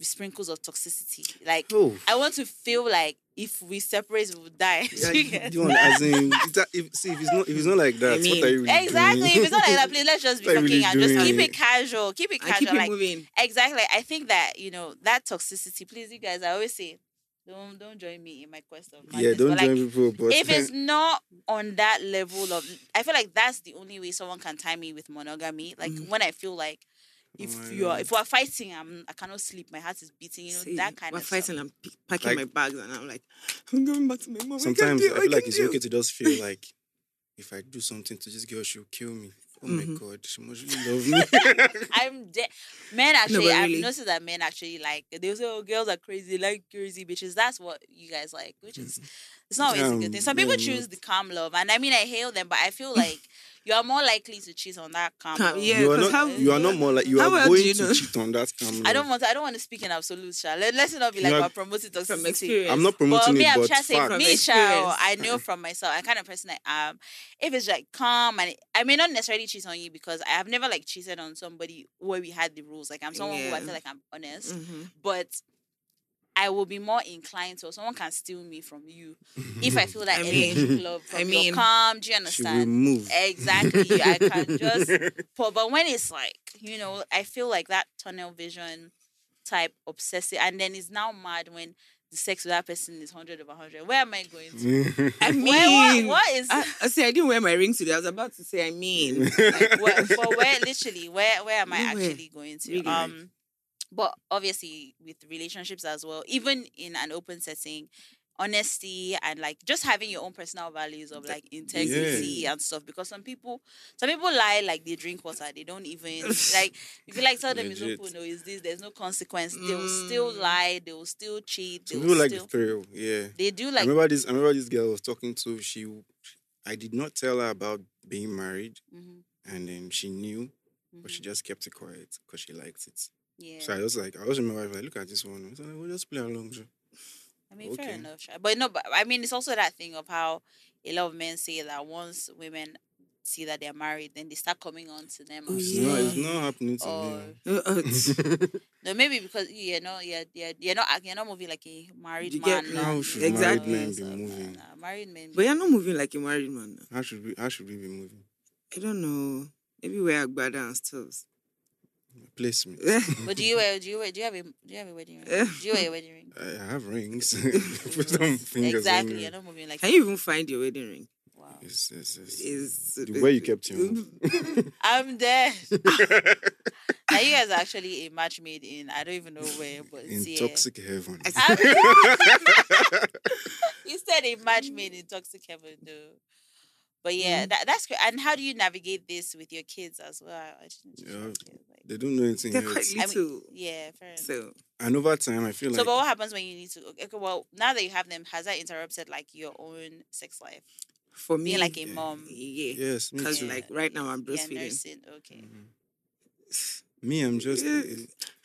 Speaker 1: sprinkles of toxicity. Like
Speaker 2: Oh.
Speaker 1: I want to feel like if we separate, we will die.
Speaker 2: Yeah, (laughs)
Speaker 1: you
Speaker 2: you,
Speaker 1: get?
Speaker 2: you want, as in, that, if, see, if it's not, if it's not like that,
Speaker 3: mean,
Speaker 2: what are you really
Speaker 1: exactly.
Speaker 2: doing?
Speaker 1: If it's not like that, (laughs) please let's just be
Speaker 2: What
Speaker 1: fucking
Speaker 2: really
Speaker 1: and just keep it casual. Keep it casual.
Speaker 3: keep it
Speaker 1: like
Speaker 3: moving.
Speaker 1: exactly. I think that you know that toxicity. Please, you guys. I always say, don't don't join me in my quest of
Speaker 2: yeah, don't
Speaker 1: But, like,
Speaker 2: join people. But
Speaker 1: if it's not on that level of i feel like that's the only way someone can tie me with monogamy like
Speaker 3: Mm.
Speaker 1: when i feel like if
Speaker 2: Oh,
Speaker 1: you're if we're fighting i'm i cannot sleep my heart is beating you know
Speaker 3: See,
Speaker 1: that kind
Speaker 3: we're
Speaker 1: of stuff.
Speaker 3: fighting. I'm packing
Speaker 2: Like-
Speaker 3: my bags, and I'm like, I'm going back to my mom.
Speaker 2: sometimes
Speaker 3: I, can't
Speaker 2: I feel like
Speaker 3: do,
Speaker 2: it's
Speaker 3: I
Speaker 2: okay to just feel like (laughs) if I do something to this girl, she'll kill me. Oh my
Speaker 3: Mhm.
Speaker 2: god, she must really love me. (laughs)
Speaker 1: i'm dead men actually
Speaker 3: but
Speaker 1: i've noticed that men actually like they say oh girls are crazy like crazy bitches that's what you guys like which is it's not always a good thing some people
Speaker 2: yeah,
Speaker 1: choose the calm love and i mean i hail them but i feel (laughs) like you are more likely to cheat on that calm,
Speaker 3: Calm-
Speaker 1: love.
Speaker 3: yeah,
Speaker 2: you are
Speaker 3: 'cause
Speaker 2: not.
Speaker 3: how-
Speaker 2: you are not more like you are
Speaker 3: well do
Speaker 2: going
Speaker 3: you
Speaker 2: to cheat on that calm.
Speaker 1: I don't want. To, I don't want to speak in absolute, Sha. Let, let's not be like we're promoting toxicity.
Speaker 3: From experience.
Speaker 2: I'm not promoting
Speaker 1: But
Speaker 2: promoting
Speaker 1: me,
Speaker 2: it,
Speaker 1: I'm
Speaker 2: but
Speaker 1: trying to say.
Speaker 3: From
Speaker 1: me, Sha. I know from myself, I'm kind of person I am. If it's like calm and it, I may not necessarily cheat on you because I have never like cheated on somebody where we had the rules. Like I'm someone who I feel like I'm honest,
Speaker 3: Mhm.
Speaker 1: but I will be more inclined to. Someone can steal me from you if I feel (laughs) that
Speaker 3: I mean-
Speaker 1: energy love from
Speaker 3: I
Speaker 1: your
Speaker 3: mean-
Speaker 1: calm. Do you understand?
Speaker 2: move.
Speaker 1: Exactly. I can just (laughs) but but when it's like, you know, I feel like that tunnel vision type obsessive and then it's now mad when the sex with that person is hundred over hundred. Where am I going to?
Speaker 3: I (laughs) mean,
Speaker 1: Where, what, what is
Speaker 3: I, I say I didn't wear my ring today. I was about to say I mean.
Speaker 1: like, where, but where literally where where am I
Speaker 3: Nowhere.
Speaker 1: actually going to?
Speaker 3: Really,
Speaker 1: um but obviously with relationships as well, even in an open setting, honesty and like just having your own personal values of like integrity and stuff because some people some people lie like they drink water they don't even like (laughs) if you like tell them it's
Speaker 2: Legit.
Speaker 1: open or is this there's no consequence they will still
Speaker 3: Mm.
Speaker 1: lie they will still cheat they will
Speaker 2: like the
Speaker 1: still
Speaker 2: thrill. Yeah.
Speaker 1: they do
Speaker 2: I
Speaker 1: like
Speaker 2: remember this. I remember this girl I was talking to. She, I did not tell her about being married,
Speaker 1: Mhm,
Speaker 2: and then she knew, but she
Speaker 1: mhm,
Speaker 2: just kept it quiet because she liked it.
Speaker 1: Yeah
Speaker 2: So I was like, I was remember, my wife like, look at this one. I was like, well, just play along. Joe."
Speaker 1: I mean, fair enough. sha. But no, but I mean, it's also that thing of how a lot of men say that once women see that they're married, then they start coming on to them.
Speaker 3: Oh,
Speaker 2: It's
Speaker 3: yeah.
Speaker 2: not. It's not happening to
Speaker 1: Or (laughs)
Speaker 3: Uh, (laughs) uh,
Speaker 2: me. (laughs)
Speaker 1: no, maybe because you're not, you're, you're, you're not, you're not moving like a married
Speaker 3: You
Speaker 1: man.
Speaker 3: get-
Speaker 1: now,
Speaker 2: How should
Speaker 1: know,
Speaker 3: married
Speaker 2: men be
Speaker 1: so, nah,
Speaker 2: moving?
Speaker 1: nah, married men.
Speaker 3: but you're not moving like a married man.
Speaker 2: how should we? How should we be moving?
Speaker 3: I don't know. Maybe wear agbada and stuff.
Speaker 2: Place me.
Speaker 1: But do you wear? Do you wear? Do you have a? Do you have a wedding ring? (laughs) Do you wear a wedding ring?
Speaker 2: I have rings. (laughs) Put some fingers
Speaker 1: exactly.
Speaker 2: anyway.
Speaker 1: You're not moving like.
Speaker 3: Can you even find your wedding ring?
Speaker 1: Wow.
Speaker 2: It's, it's, it's,
Speaker 3: Is
Speaker 2: the way you kept your own. (laughs)
Speaker 1: I'm dead. now you guys are actually a match made in. I don't even know where, but
Speaker 2: in
Speaker 1: yeah.
Speaker 2: toxic heaven.
Speaker 1: You said a match made in toxic heaven, though. But yeah,
Speaker 3: Mm.
Speaker 1: that, that's great. And how do you navigate this with your kids as well? I just need
Speaker 2: Yeah.
Speaker 1: Know, kids, like-
Speaker 2: They don't know anything
Speaker 3: They're
Speaker 2: else.
Speaker 3: quite
Speaker 1: I mean, yeah, fair enough.
Speaker 3: So
Speaker 2: And over time, I feel
Speaker 1: So,
Speaker 2: like So,
Speaker 1: but what happens when you need to? Okay, well, now that you have them, has that interrupted like your own sex life?
Speaker 3: for me,
Speaker 1: Being like a
Speaker 2: yeah.
Speaker 1: mom,
Speaker 3: yeah,
Speaker 2: yes,
Speaker 3: because
Speaker 2: too.
Speaker 3: like right now I'm
Speaker 1: yeah,
Speaker 3: breastfeeding.
Speaker 1: nursing. Okay,
Speaker 2: Mhm. (sighs) Me, I'm just.
Speaker 3: Yeah.
Speaker 1: yeah, it's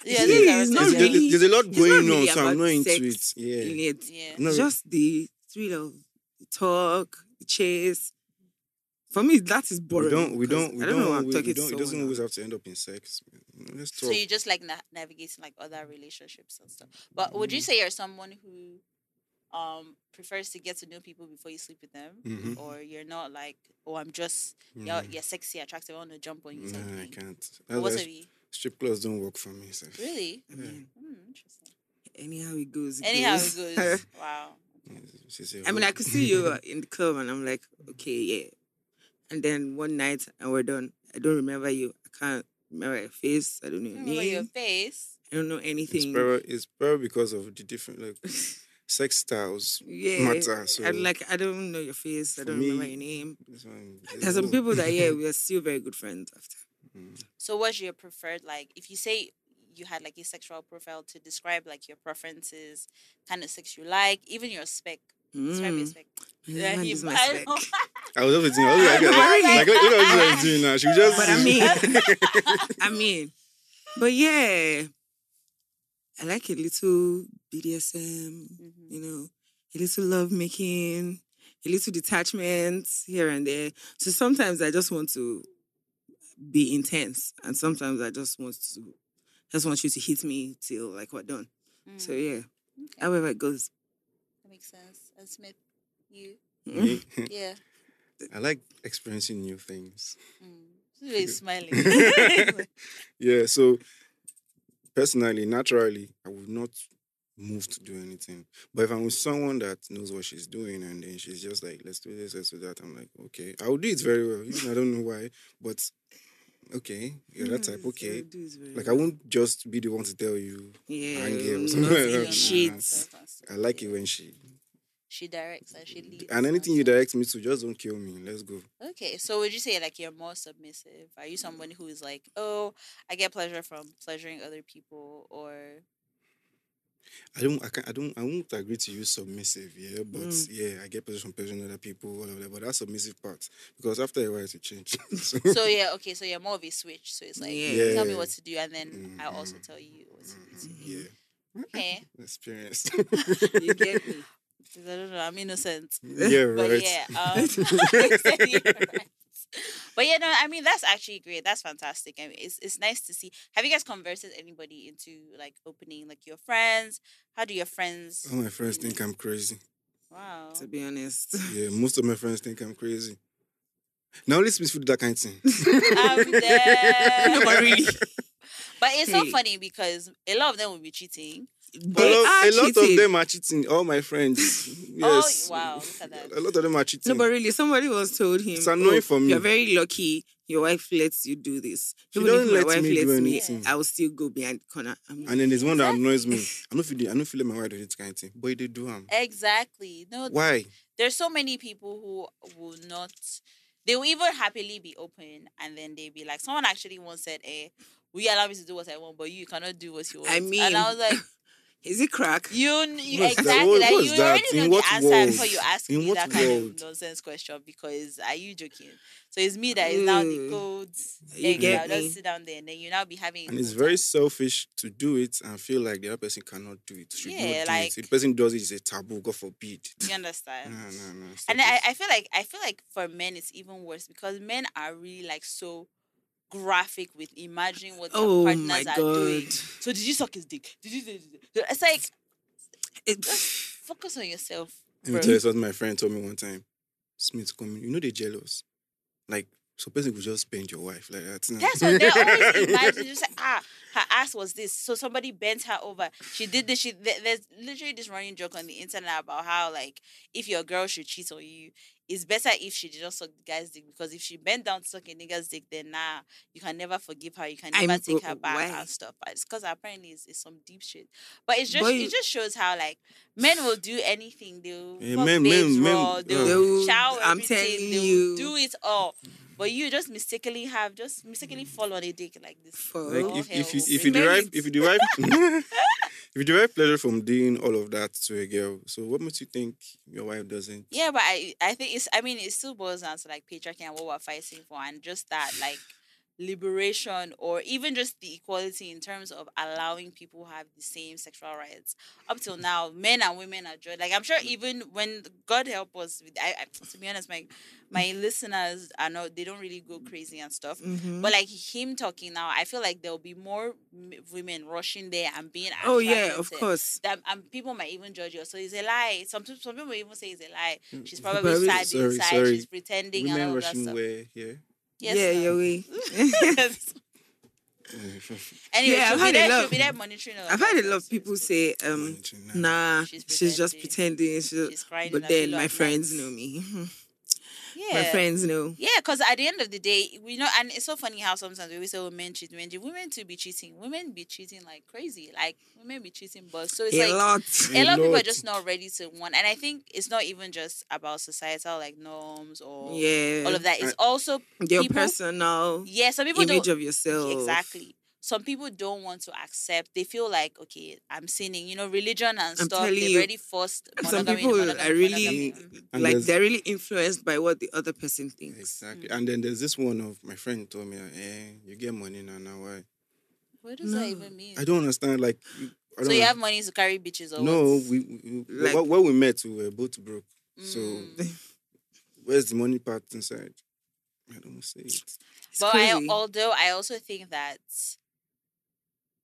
Speaker 3: it's not
Speaker 2: there's, there's-
Speaker 3: really-
Speaker 2: there's a lot going
Speaker 3: really
Speaker 2: on, so I'm not into it. Yeah.
Speaker 3: You need
Speaker 1: Yeah,
Speaker 2: No,
Speaker 3: just the thrill of the talk, the chase. For me, that is
Speaker 2: we
Speaker 3: boring.
Speaker 2: don't. We
Speaker 3: 'cause
Speaker 2: don't. We
Speaker 3: I don't know. why I'm
Speaker 2: we,
Speaker 3: talking
Speaker 2: we
Speaker 3: to
Speaker 2: don't. It doesn't
Speaker 3: someone
Speaker 2: always have to end up in sex. Let's talk.
Speaker 1: so you just like na- navigating like other relationships and stuff. But would you
Speaker 2: Mm.
Speaker 1: say you're someone who um prefers to get to know people before you sleep with them,
Speaker 2: Mhm.
Speaker 1: or you're not like, oh, I'm just you're,
Speaker 2: Mm.
Speaker 1: you're sexy, attractive, I want to jump on you. type
Speaker 2: Nah, I can't.
Speaker 1: But
Speaker 2: That's
Speaker 1: What
Speaker 2: why
Speaker 1: have you?
Speaker 2: strip clubs don't work for me. So.
Speaker 1: Really?
Speaker 3: I mean,
Speaker 1: Hmm, interesting.
Speaker 3: anyhow it goes. It
Speaker 1: Anyhow,
Speaker 3: goes.
Speaker 1: it goes. (laughs) wow.
Speaker 2: She's a
Speaker 3: I mean, I could see you in the club, and I'm like, okay, yeah. And then one night, and we're done. I don't remember you. I can't remember your face. I don't know your
Speaker 1: Remember your face.
Speaker 3: I don't know
Speaker 2: It's
Speaker 3: anything.
Speaker 2: probably, it's probably because of the different like (laughs) sex styles
Speaker 3: yeah,
Speaker 2: matter. So
Speaker 3: I like. I don't know your face. I don't remember your name. There's some people that yeah, (laughs) we are still very good friends after.
Speaker 2: mm.
Speaker 1: So, what's your preferred like? If you say you had like a sexual profile to describe like your preferences, kind of sex you like, even your spec. Describe your
Speaker 3: Mm.
Speaker 1: spec.
Speaker 3: Yeah,
Speaker 1: Yeah, he-
Speaker 3: my
Speaker 1: I
Speaker 3: spec.
Speaker 2: I was always thinking, I was like,
Speaker 1: Really?
Speaker 2: like, look, look at what she's doing now. She was just.
Speaker 3: But I mean, (laughs) I mean, but yeah, I like a little BDSM.
Speaker 1: Mhm.
Speaker 3: You know, a little love making, a little detachment here and there. So sometimes I just want to be intense, and sometimes I just want to just want you to hit me till like we're done. So
Speaker 1: Mm,
Speaker 3: yeah,
Speaker 1: okay,
Speaker 3: however it goes.
Speaker 1: Makes sense. And Smith, you,
Speaker 2: Me, (laughs)
Speaker 1: yeah.
Speaker 2: I like experiencing new things.
Speaker 1: Mm. She's (laughs) smiling. (laughs)
Speaker 2: yeah, so personally, naturally, I would not move to do anything. But if I'm with someone that knows what she's doing and then she's just like, let's do this, let's do that, I'm like, okay. I will do it very well. Even I don't know why, but okay, you're that type, okay.
Speaker 3: I do it very
Speaker 2: Like I won't just be the one to tell you.
Speaker 3: yeah,
Speaker 2: Angie or something like
Speaker 3: sheets.
Speaker 2: I like it when she
Speaker 1: She directs and she leads.
Speaker 2: and anything you direct me to, just don't kill me. Let's go.
Speaker 1: Okay, so would you say like you're more submissive? Are you someone who is like, oh, I get pleasure from pleasuring other people, or
Speaker 2: I don't, I can't, I don't, I won't agree to use submissive, yeah, but
Speaker 3: Mm.
Speaker 2: yeah, I get pleasure from pleasuring other people, all of that, but that's submissive part because after a while it will change. (laughs) so,
Speaker 1: so yeah, okay, so you're more of a switch. So it's like
Speaker 3: Yeah.
Speaker 1: tell me what to do, and then I'll also tell you what to do. To
Speaker 2: mm,
Speaker 1: me.
Speaker 2: yeah,
Speaker 1: Okay, (laughs)
Speaker 2: experience.
Speaker 3: You get me. (laughs)
Speaker 1: 'Cause I don't know, I'm innocent.
Speaker 2: yeah,
Speaker 1: But
Speaker 2: right.
Speaker 1: yeah, um, I right. But yeah, no, I mean that's actually great. That's fantastic. I mean, it's it's nice to see. Have you guys converted anybody into like opening, like your friends? How do your friends?
Speaker 2: All my friends think I'm crazy.
Speaker 1: Wow.
Speaker 3: to be honest.
Speaker 2: Yeah, (laughs) most of my friends think I'm crazy. Now let's miss food that kind of thing.
Speaker 1: I'm (laughs) dead.
Speaker 3: no, but really,
Speaker 1: But it's so funny because a lot of them will be cheating.
Speaker 3: They
Speaker 2: a lot,
Speaker 3: are
Speaker 2: a lot of them are cheating. All my friends. Yes.
Speaker 1: Oh wow! Look at that.
Speaker 2: A lot of them are cheating.
Speaker 3: No, but really, somebody once told him,
Speaker 2: It's annoying
Speaker 3: "Oh,
Speaker 2: for me."
Speaker 3: You're very lucky. Your wife lets you do this.
Speaker 2: She
Speaker 3: Even if
Speaker 2: doesn't
Speaker 3: my
Speaker 2: let
Speaker 3: wife
Speaker 2: me do
Speaker 3: lets me,
Speaker 2: anything.
Speaker 3: I will still go behind the corner. I'm
Speaker 2: and then there's one that annoys me. (laughs) I don't feel I don't feel like my wife does this kind of thing. But they do them.
Speaker 1: Exactly. No,
Speaker 2: Why?
Speaker 1: there's so many people who will not. They will even happily be open, and then they'll be like, someone actually once said, "Eh, will you allow me to do what I want, but you cannot do what you want."
Speaker 3: I mean,
Speaker 1: and
Speaker 3: mean,
Speaker 1: I was like, (laughs)
Speaker 3: Is it crack?
Speaker 1: You, kn- you
Speaker 2: What's that?
Speaker 1: exactly
Speaker 2: What-
Speaker 1: like
Speaker 2: what's
Speaker 1: you
Speaker 2: that?
Speaker 1: already
Speaker 2: In
Speaker 1: know
Speaker 2: what
Speaker 1: the answer
Speaker 2: world?
Speaker 1: before you ask
Speaker 2: In
Speaker 1: me
Speaker 2: what
Speaker 1: that kind
Speaker 2: world?
Speaker 1: of nonsense question because are you joking? So it's me that is now the
Speaker 3: Mm.
Speaker 1: codes.
Speaker 3: You
Speaker 1: Eggs,
Speaker 3: get
Speaker 1: I'll
Speaker 3: me.
Speaker 1: just sit down there and then you now be having.
Speaker 2: And it's very
Speaker 1: time.
Speaker 2: selfish to do it and feel like the other person cannot do it. Should
Speaker 1: Yeah,
Speaker 2: not do
Speaker 1: like-
Speaker 2: it. If the person does it, it's a taboo. God forbid.
Speaker 1: You understand?
Speaker 2: no, no. stop
Speaker 1: And I. I feel like I feel like for men it's even worse because men are really like so graphic with imagining what their
Speaker 3: Oh
Speaker 1: partners are doing. So did you suck his dick? Did you? Did you it's like
Speaker 3: It,
Speaker 1: focus on yourself.
Speaker 2: Let me
Speaker 1: bro.
Speaker 2: tell you something my friend told me one time. Smith, come you know they're jealous. Like, so person could just bend your wife like that.
Speaker 1: That's what they're always imagining. Just like, (laughs) ah, her ass was this. So somebody bent her over. She did this. She there's literally this running joke on the internet about how like if your girl should cheat on you, it's better if she did not suck the guy's dick because if she bent down to suck a nigga's dick, then nah, you can never forgive her. You can
Speaker 3: I'm-
Speaker 1: never take her back
Speaker 3: why?
Speaker 1: and stuff. But it's because apparently it's, it's some deep shit. But it's just
Speaker 3: But-
Speaker 1: it just shows how like men will do anything. They'll
Speaker 2: Yeah,
Speaker 1: fuck
Speaker 2: men-
Speaker 1: babes
Speaker 2: men- men-
Speaker 1: raw. They'll
Speaker 3: They'll-
Speaker 1: shower.
Speaker 3: I'm
Speaker 1: everything,
Speaker 3: telling
Speaker 1: they'll
Speaker 3: you.
Speaker 1: do it all. But you just mistakenly have just mistakenly fall on a dick like this.
Speaker 3: For
Speaker 2: like
Speaker 1: Oh,
Speaker 2: if, if you
Speaker 1: hell,
Speaker 2: if you
Speaker 3: man.
Speaker 2: derive if you derive (laughs) (laughs) if you derive pleasure from doing all of that to a girl, so what makes you think your wife doesn't?
Speaker 1: Yeah, but I I think it's I mean it still boils down to like patriarchy and what we're fighting for and just that like liberation or even just the equality in terms of allowing people have the same sexual rights. Up till now, men and women are joined. Like I'm sure even when God help us with I, I to be honest, my my listeners are not they don't really go crazy and stuff.
Speaker 3: Mhm.
Speaker 1: But like him talking now, I feel like there'll be more women rushing there and being
Speaker 3: oh yeah, of course.
Speaker 1: that and people might even judge you. So it's a lie. Some people, some people even say it's a lie. She's (laughs)
Speaker 2: Mm,
Speaker 1: probably
Speaker 3: Probably-
Speaker 1: sad
Speaker 2: sorry,
Speaker 1: inside.
Speaker 2: sorry.
Speaker 1: She's pretending and
Speaker 2: Women
Speaker 1: all of that
Speaker 2: rushing
Speaker 1: stuff.
Speaker 2: where here.
Speaker 1: Yes,
Speaker 3: yeah,
Speaker 1: ma'am.
Speaker 3: yeah, we. (laughs) (laughs)
Speaker 1: Anyway,
Speaker 3: Yeah,
Speaker 1: she'll
Speaker 3: I've
Speaker 1: be
Speaker 3: had a
Speaker 1: there.
Speaker 3: lot
Speaker 1: She'll
Speaker 3: of-
Speaker 1: be there monitoring. all
Speaker 3: I've
Speaker 1: that
Speaker 3: had a lot of
Speaker 1: stuff.
Speaker 3: people say, um, nah,
Speaker 1: She's
Speaker 3: she's, just
Speaker 1: pretending.
Speaker 3: pretending. She,
Speaker 1: She's crying.
Speaker 3: but then my friends
Speaker 1: night.
Speaker 3: know me. (laughs)
Speaker 1: Yeah.
Speaker 3: My friends know.
Speaker 1: Yeah, because at the end of the day, we know, and it's so funny how sometimes we always say, "Oh, men cheat, men cheat." Women to be cheating, women be cheating like crazy. Like women be cheating, but so it's
Speaker 3: a
Speaker 1: like
Speaker 3: lot.
Speaker 1: a lot of people are just not ready to want. And I think it's not even just about societal like norms or
Speaker 3: Yeah.
Speaker 1: all of that. It's
Speaker 2: I-
Speaker 1: also
Speaker 3: Your
Speaker 1: people-
Speaker 3: personal
Speaker 1: yeah. Some people
Speaker 3: image
Speaker 1: don't
Speaker 3: of yourself.
Speaker 1: exactly. Some people don't want to accept. They feel like, okay, I'm sinning. You know, religion and
Speaker 3: I'm
Speaker 1: stuff.
Speaker 3: telling
Speaker 1: They've
Speaker 3: you,
Speaker 1: already forced.
Speaker 3: Some people
Speaker 1: monogamy,
Speaker 3: are really
Speaker 1: monogamy. Mhm.
Speaker 2: And
Speaker 3: like they're really influenced by what the other person thinks.
Speaker 2: Exactly.
Speaker 1: Mm.
Speaker 2: And then there's this one of my friend told me, eh, you get money now, now why?
Speaker 1: What does
Speaker 3: No.
Speaker 1: that even mean?
Speaker 2: I don't understand. Like, you- I
Speaker 1: so
Speaker 2: don't
Speaker 1: you
Speaker 2: know.
Speaker 1: have money to carry bitches or
Speaker 2: no,
Speaker 1: what?
Speaker 2: we, we
Speaker 3: Like-
Speaker 2: like, when we met, we were both broke. So
Speaker 1: Mm. (laughs)
Speaker 2: where's the money part inside? I don't say it.
Speaker 3: It's
Speaker 1: but I,
Speaker 3: crazy.
Speaker 1: although I also think that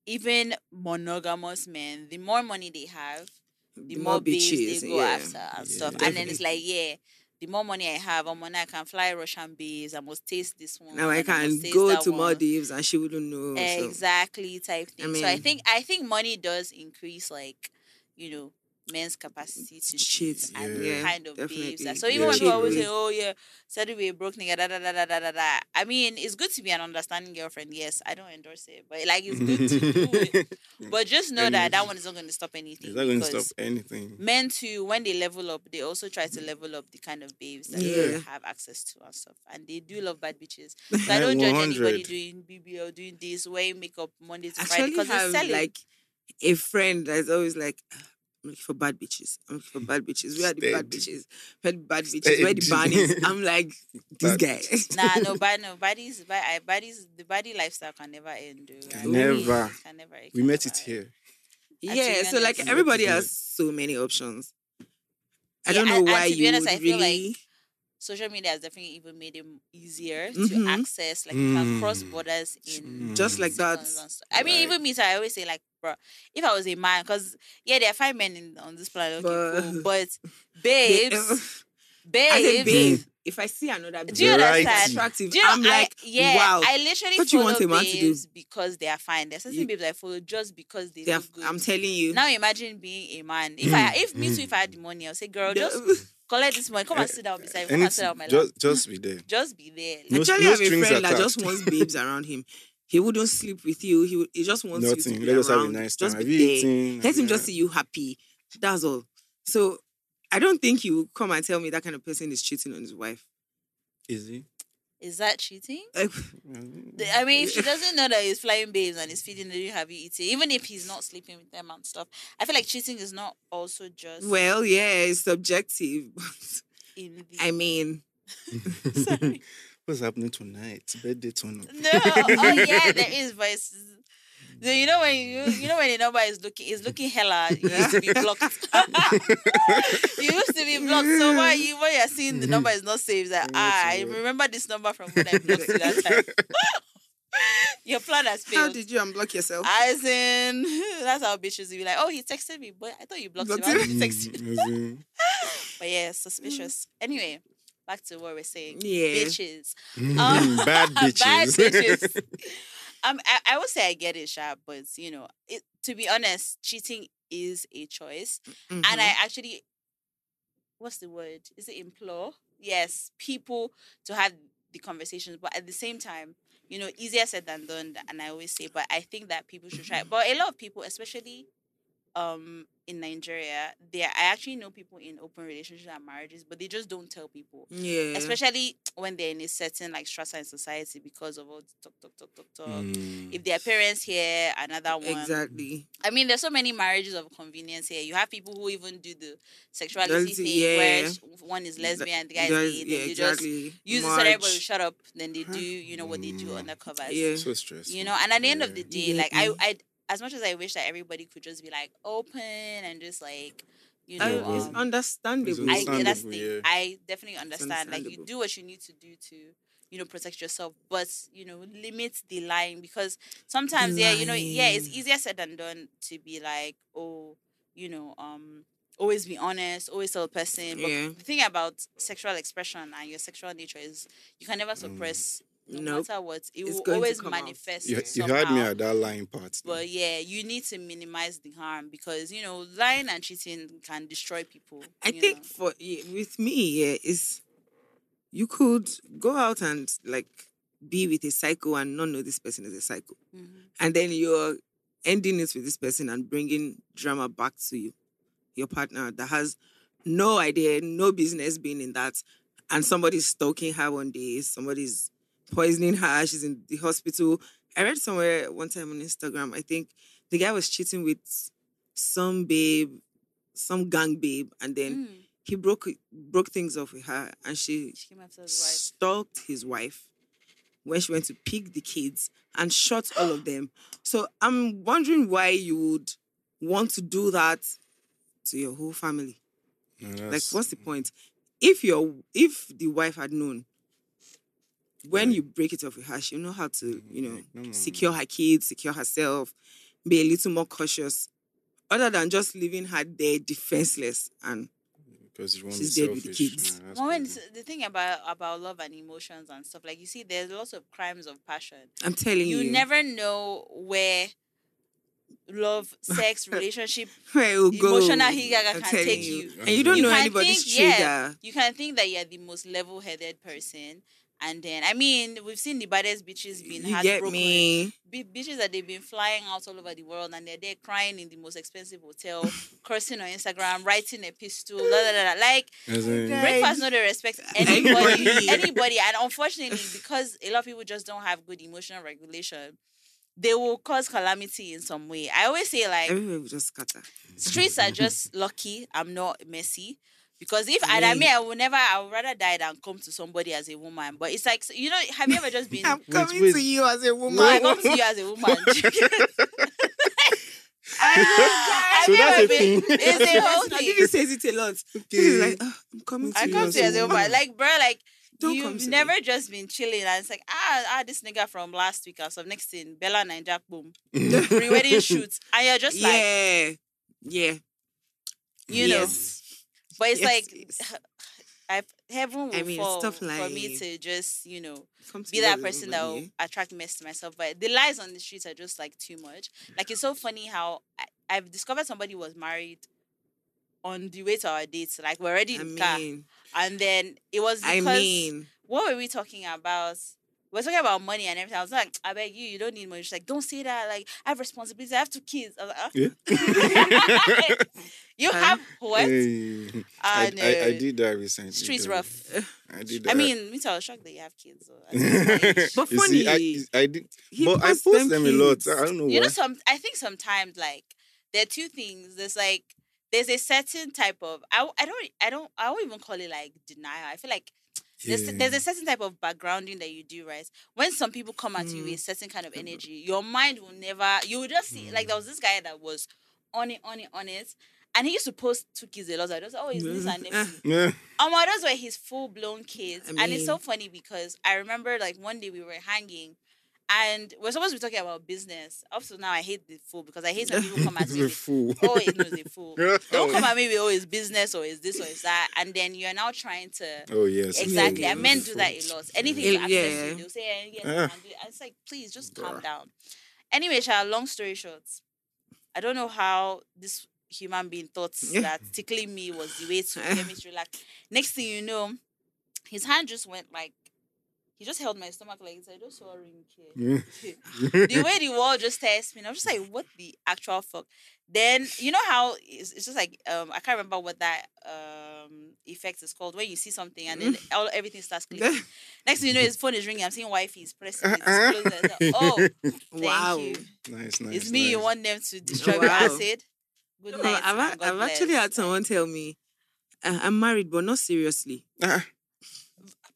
Speaker 1: even monogamous men, the more money they have, the, more, babes
Speaker 3: bitches,
Speaker 1: they go
Speaker 3: yeah.
Speaker 1: after and
Speaker 2: Yeah,
Speaker 1: stuff. And then it's like, yeah, the more money I have, I'm I can fly Russian bees. I must taste this one.
Speaker 3: Now I can go to
Speaker 1: one.
Speaker 3: Maldives and she wouldn't know. so-
Speaker 1: exactly type thing. so I think I think money does increase like, you know, men's capacity to cheat
Speaker 3: cheat,
Speaker 1: and
Speaker 2: yeah.
Speaker 1: the kind of babes.
Speaker 3: definitely.
Speaker 1: that- So even
Speaker 2: Yeah.
Speaker 1: when people always
Speaker 3: Cheat,
Speaker 1: say, "Oh yeah, said we a broke nigga," da da da da da da da. I mean, it's good to be an understanding girlfriend. Yes, I don't endorse it, but like it's good to do it. (laughs) But just know that that one is not going to stop anything.
Speaker 2: It's not going to stop anything.
Speaker 1: Men too, when they level up, they also try to level up the kind of babes that
Speaker 3: Yeah.
Speaker 1: they have access to and stuff. And they do love bad bitches. (laughs) So I don't judge anybody
Speaker 2: 100.
Speaker 1: doing BBL, doing this, wearing makeup Monday to
Speaker 3: I
Speaker 1: Friday because it's
Speaker 3: have
Speaker 1: selling.
Speaker 3: like a friend that's always like, "Ah, I'm looking for bad bitches. I'm looking for bad bitches. Where are the bad bitches? Where are the bad bitches? Where are the bunnies? (laughs) I'm like, this
Speaker 2: Bad
Speaker 3: guy.
Speaker 1: nah, no, (laughs) bad, no, bodies, bad, I, bodies, the body lifestyle can never end. Dude.
Speaker 2: Can
Speaker 1: I mean,
Speaker 2: never.
Speaker 1: Can never. it
Speaker 2: We met
Speaker 1: never
Speaker 2: it
Speaker 1: end.
Speaker 2: here.
Speaker 3: yeah,
Speaker 1: be
Speaker 3: so like everybody has so many options. I
Speaker 1: Yeah,
Speaker 3: don't know
Speaker 1: and- and
Speaker 3: why
Speaker 1: to be
Speaker 3: you
Speaker 1: honest,
Speaker 3: would
Speaker 1: I feel like social media has definitely even made it m- easier
Speaker 3: Mhm.
Speaker 1: to access. Like you can cross
Speaker 2: Mm.
Speaker 1: borders in
Speaker 3: Just like that.
Speaker 1: seconds and stuff. I mean,
Speaker 2: Right.
Speaker 1: even me, so I always say like, bro, if I was a man, because yeah, there are five men in, on this planet, okay, cool, (laughs) but
Speaker 3: They-
Speaker 1: babes, (laughs)
Speaker 3: I say,
Speaker 1: babes.
Speaker 3: babe, if I see another babe
Speaker 1: Do you
Speaker 2: Variety.
Speaker 1: understand?
Speaker 3: attractive,
Speaker 1: Do you know,
Speaker 3: I'm like,
Speaker 1: I, yeah,
Speaker 3: wow.
Speaker 1: I literally
Speaker 3: What do you
Speaker 1: follow
Speaker 3: want a man to do?
Speaker 1: babes because they are fine. There's certain
Speaker 3: You-
Speaker 1: babes I follow just because they
Speaker 3: they are-
Speaker 1: good.
Speaker 3: I'm telling you.
Speaker 1: now imagine being a man. If I, if me too, if I had the mm-hmm. money, I'll say, girl,
Speaker 3: The-
Speaker 1: just (laughs) collect this money. Come and eh, sit down beside me. Come
Speaker 2: And
Speaker 1: and sit down on my lap.
Speaker 2: just, just be there.
Speaker 1: Just be there.
Speaker 2: No-
Speaker 3: Actually,
Speaker 2: no
Speaker 3: I have a
Speaker 2: strings
Speaker 3: friend that just wants babes around him. He wouldn't sleep with you. He would, he just wants you to be
Speaker 2: Let us have a
Speaker 3: around.
Speaker 2: nice time.
Speaker 3: Just
Speaker 2: Have
Speaker 3: be there. Let him
Speaker 2: Yeah.
Speaker 3: just see you happy. That's all. So I don't think you will come and tell me that kind of person is cheating on his wife.
Speaker 2: Is he?
Speaker 1: Is that cheating? (laughs) I mean, if she (laughs) doesn't know that he's flying babes and he's feeding them, have you eaten? Even if he's not sleeping with them and stuff, I feel like cheating is not also just
Speaker 3: well, yeah, it's subjective. (laughs)
Speaker 1: In the.
Speaker 3: I mean,
Speaker 1: Sorry.
Speaker 2: What's happening tonight? Birthday up.
Speaker 1: No. Oh yeah, there (laughs) is voices. So you know when you you know when the number is looking is looking hella (laughs) it used to be blocked. (laughs) you used to be blocked. So why you when you're seeing the number is not saved, like ah, I remember this number from when I blocked you that time. Your plan has failed.
Speaker 3: how did you unblock yourself?
Speaker 1: As in, that's how bitches be like, oh, he texted me, but I thought you blocked him.
Speaker 3: Blocked him.
Speaker 1: did you text him?
Speaker 2: Mm,
Speaker 1: But yeah, suspicious. Anyway, back to what we're saying.
Speaker 3: Yeah.
Speaker 1: Bitches. (laughs)
Speaker 2: mm, (laughs) bad bitches.
Speaker 1: Bad bitches. (laughs) um, I, I would say I get it, Sha, but you know, it, to be honest, cheating is a choice, and
Speaker 3: Mhm.
Speaker 1: I actually, what's the word? Is it implore? Yes, people to have the conversations, but at the same time, you know, easier said than done. And I always say, but I think that people should try. But a lot of people, especially um in Nigeria, there I actually know people in open relationships and marriages, but they just don't tell people
Speaker 3: yeah.
Speaker 1: especially when they're in a certain like strata in society because of all the talk, talk, talk, talk, talk.
Speaker 2: Mm.
Speaker 1: If their parents here, another one.
Speaker 3: Exactly.
Speaker 1: I mean, there's so many marriages of convenience here. You have people who even do the sexuality
Speaker 3: Reality,
Speaker 1: thing,
Speaker 3: yeah.
Speaker 1: where one is lesbian, the guy is
Speaker 3: Guys-
Speaker 1: gay, then
Speaker 3: yeah,
Speaker 1: you just
Speaker 3: exactly.
Speaker 1: use it so that everybody shut up. Then they do, you know, what they do
Speaker 2: Mm.
Speaker 1: undercover.
Speaker 3: Yeah.
Speaker 2: So stressful.
Speaker 1: You know, and at the end of the
Speaker 2: Yeah.
Speaker 1: day, like I, I, as much as I wish that everybody could just be like open and just like, you
Speaker 3: I-
Speaker 1: know,
Speaker 3: it's
Speaker 1: um,
Speaker 3: understandable.
Speaker 1: I
Speaker 2: understandable,
Speaker 1: that's the
Speaker 2: yeah.
Speaker 1: I definitely understand. Like you do what you need to do to, you know, protect yourself, but you know, limit the lying because sometimes, yeah, you know, yeah, it's easier said than done to be like, oh, you know, um, always be honest, always tell a person. But
Speaker 3: Yeah.
Speaker 1: the thing about sexual expression and your sexual nature is you can never suppress. No
Speaker 3: Nope.
Speaker 1: matter what, it
Speaker 3: It's
Speaker 1: will always manifest.
Speaker 2: You, you had me at that lying part. though.
Speaker 1: But yeah, you need to minimize the harm because you know lying and cheating can destroy people.
Speaker 3: I think
Speaker 1: know.
Speaker 3: for with me, yeah, is you could go out and like be with a psycho and not know this person is a psycho,
Speaker 1: Mhm.
Speaker 3: and then you're ending it with this person and bringing drama back to you, your partner that has no idea, no business being in that, and somebody's stalking her one day, somebody's poisoning her, she's in the hospital. I read somewhere one time on Instagram, I think the guy was cheating with some babe, some gang babe, and then
Speaker 1: Mm.
Speaker 3: he broke broke things off with her, and she
Speaker 1: She came after his wife.
Speaker 3: stalked his wife when she went to pick the kids and shot all of them. So I'm wondering why you would want to do that to your whole family.
Speaker 2: No,
Speaker 3: Like, what's the point? If your if the wife had known when
Speaker 2: Right.
Speaker 3: you break it off with her, she'll know how to, mm-hmm. you know,
Speaker 2: no, no, no.
Speaker 3: secure her kids, secure herself, be a little more cautious, other than just leaving her there defenseless and
Speaker 2: because you want
Speaker 3: She's
Speaker 2: to be
Speaker 3: dead with the kids.
Speaker 2: Nah, that's
Speaker 1: Well, when the thing about about love and emotions and stuff, like you see, there's lots of crimes of passion.
Speaker 3: I'm telling you,
Speaker 1: You never know where love, sex, relationship, (laughs)
Speaker 3: where it will
Speaker 1: emotional higaga can take
Speaker 3: you.
Speaker 1: you.
Speaker 3: And you don't
Speaker 1: You
Speaker 3: know
Speaker 1: can
Speaker 3: anybody's
Speaker 1: think,
Speaker 3: trigger.
Speaker 1: yeah, you can think that you're the most level-headed person, and then I mean, we've seen the baddest bitches being
Speaker 3: You get me?
Speaker 1: Bi- bitches that they've been flying out all over the world and they're there crying in the most expensive hotel, cursing on Instagram, writing a pistol, blah, blah, blah, blah. like
Speaker 2: As
Speaker 3: Okay.
Speaker 1: breakfast no they respect (laughs) anybody
Speaker 3: Anybody.
Speaker 1: anybody and unfortunately because a lot of people just don't have good emotional regulation they will cause calamity in some way i always say like
Speaker 3: Everywhere will just scatter.
Speaker 1: streets are just lucky i'm not messy because if I, I
Speaker 3: Yeah.
Speaker 1: mean I will never I would rather die than come to somebody as a woman. But it's like you know, have you ever just (laughs) been
Speaker 3: I'm coming
Speaker 2: wait.
Speaker 3: to you as a woman.
Speaker 1: no, I come to (laughs) you as a woman. (laughs)
Speaker 2: So that's
Speaker 1: ever
Speaker 2: a
Speaker 1: a, it's a whole
Speaker 3: I
Speaker 1: thing.
Speaker 3: think he says it a lot.
Speaker 2: Okay.
Speaker 3: He's like, "Ah, I'm coming to
Speaker 1: I
Speaker 3: you
Speaker 1: come
Speaker 3: as
Speaker 1: to you as a
Speaker 3: woman."
Speaker 1: woman, like bro, like
Speaker 3: Don't
Speaker 1: you've
Speaker 3: to
Speaker 1: never
Speaker 3: me.
Speaker 1: just been chilling, and it's like ah ah this nigga from last week or some next thing Bella and Jack boom pre-wedding shoot, and you're just like
Speaker 3: yeah, yeah.
Speaker 1: you know,
Speaker 3: Yes.
Speaker 1: But it's
Speaker 3: Yes,
Speaker 1: like
Speaker 3: yes.
Speaker 1: I heaven will
Speaker 3: I mean, stop
Speaker 1: for me to just you know be that person that will attract mess to myself. But the lies on the streets are just like too much. Like it's so funny how I, I've discovered somebody was married on the way to our dates. Like we're already
Speaker 3: I
Speaker 1: in the car, and then it was because
Speaker 3: I mean,
Speaker 1: what were we talking about? We were talking about money and everything. I was like, I beg you, you don't need money. She's like, don't say that. Like, I have responsibilities. I have two kids. I was like, "Ah."
Speaker 2: Yeah.
Speaker 1: you
Speaker 3: Um,
Speaker 1: have what?
Speaker 2: Hey,
Speaker 1: Ah,
Speaker 2: I, I, I did that recently.
Speaker 1: Streets
Speaker 2: though.
Speaker 1: rough.
Speaker 2: I did
Speaker 1: I mean, me too, I was shocked that you have kids. though, at this age. (laughs)
Speaker 3: But
Speaker 2: You see, I,
Speaker 3: funny,
Speaker 2: I did,
Speaker 3: he
Speaker 2: but I post them, a lot. I don't know
Speaker 1: you
Speaker 2: why.
Speaker 1: know some i think sometimes like there are two things there's like there's a certain type of i, I don't i don't i won't even call it like denial i feel like there's,
Speaker 2: Yeah.
Speaker 1: there's a certain type of backgrounding that you do right when some people come at you with
Speaker 3: Mm.
Speaker 1: a certain kind of energy your mind will never you will just see like there was this guy that was on it on it on it and he used to post two kids a lot. I just oh, his niece (laughs) and nephew.
Speaker 2: Yeah.
Speaker 1: Um, those were his full blown kids,
Speaker 3: I
Speaker 1: and it's so funny because I remember like one day we were hanging, and we're supposed to be talking about business. Up to now, I hate the fool because I hate (laughs) when people come at me.
Speaker 2: a fool.
Speaker 1: Oh, it knows a fool. (laughs) Don't come at me with oh, it's business or it's this or it's that, and then you're now trying to.
Speaker 2: Oh yes.
Speaker 1: Exactly,
Speaker 3: yeah,
Speaker 1: and men do that a lot. Anything
Speaker 3: Yeah.
Speaker 1: to access
Speaker 3: Yeah.
Speaker 1: you, they'll say, eh, yes, I
Speaker 2: Yeah.
Speaker 1: can do it. And It's like, please just calm
Speaker 2: Bruh.
Speaker 1: down. Anyway, child, long story short, I don't know how this human being thought (laughs) that tickling me was the way to get me to relax. Next thing you know, his hand just went like, he just held my stomach like this. I just saw a ring here. (laughs) the way the wall just tears me, I was just like, what the actual fuck? Then you know how it's, it's just like um I can't remember what that um effect is called when you see something and then (laughs) all everything starts (laughs) clicking. Next thing you know, his phone is ringing. I'm seeing wifey is pressing it. It's closed. Oh, thank
Speaker 3: wow.
Speaker 1: you.
Speaker 2: nice, nice.
Speaker 1: It's me you want them to destroy
Speaker 3: Wow.
Speaker 1: with acid. Good
Speaker 3: No,
Speaker 1: night.
Speaker 3: I've,
Speaker 1: and
Speaker 3: a-
Speaker 1: God
Speaker 3: I've actually had someone tell me, "Uh, I'm married, but not seriously.
Speaker 2: Ah,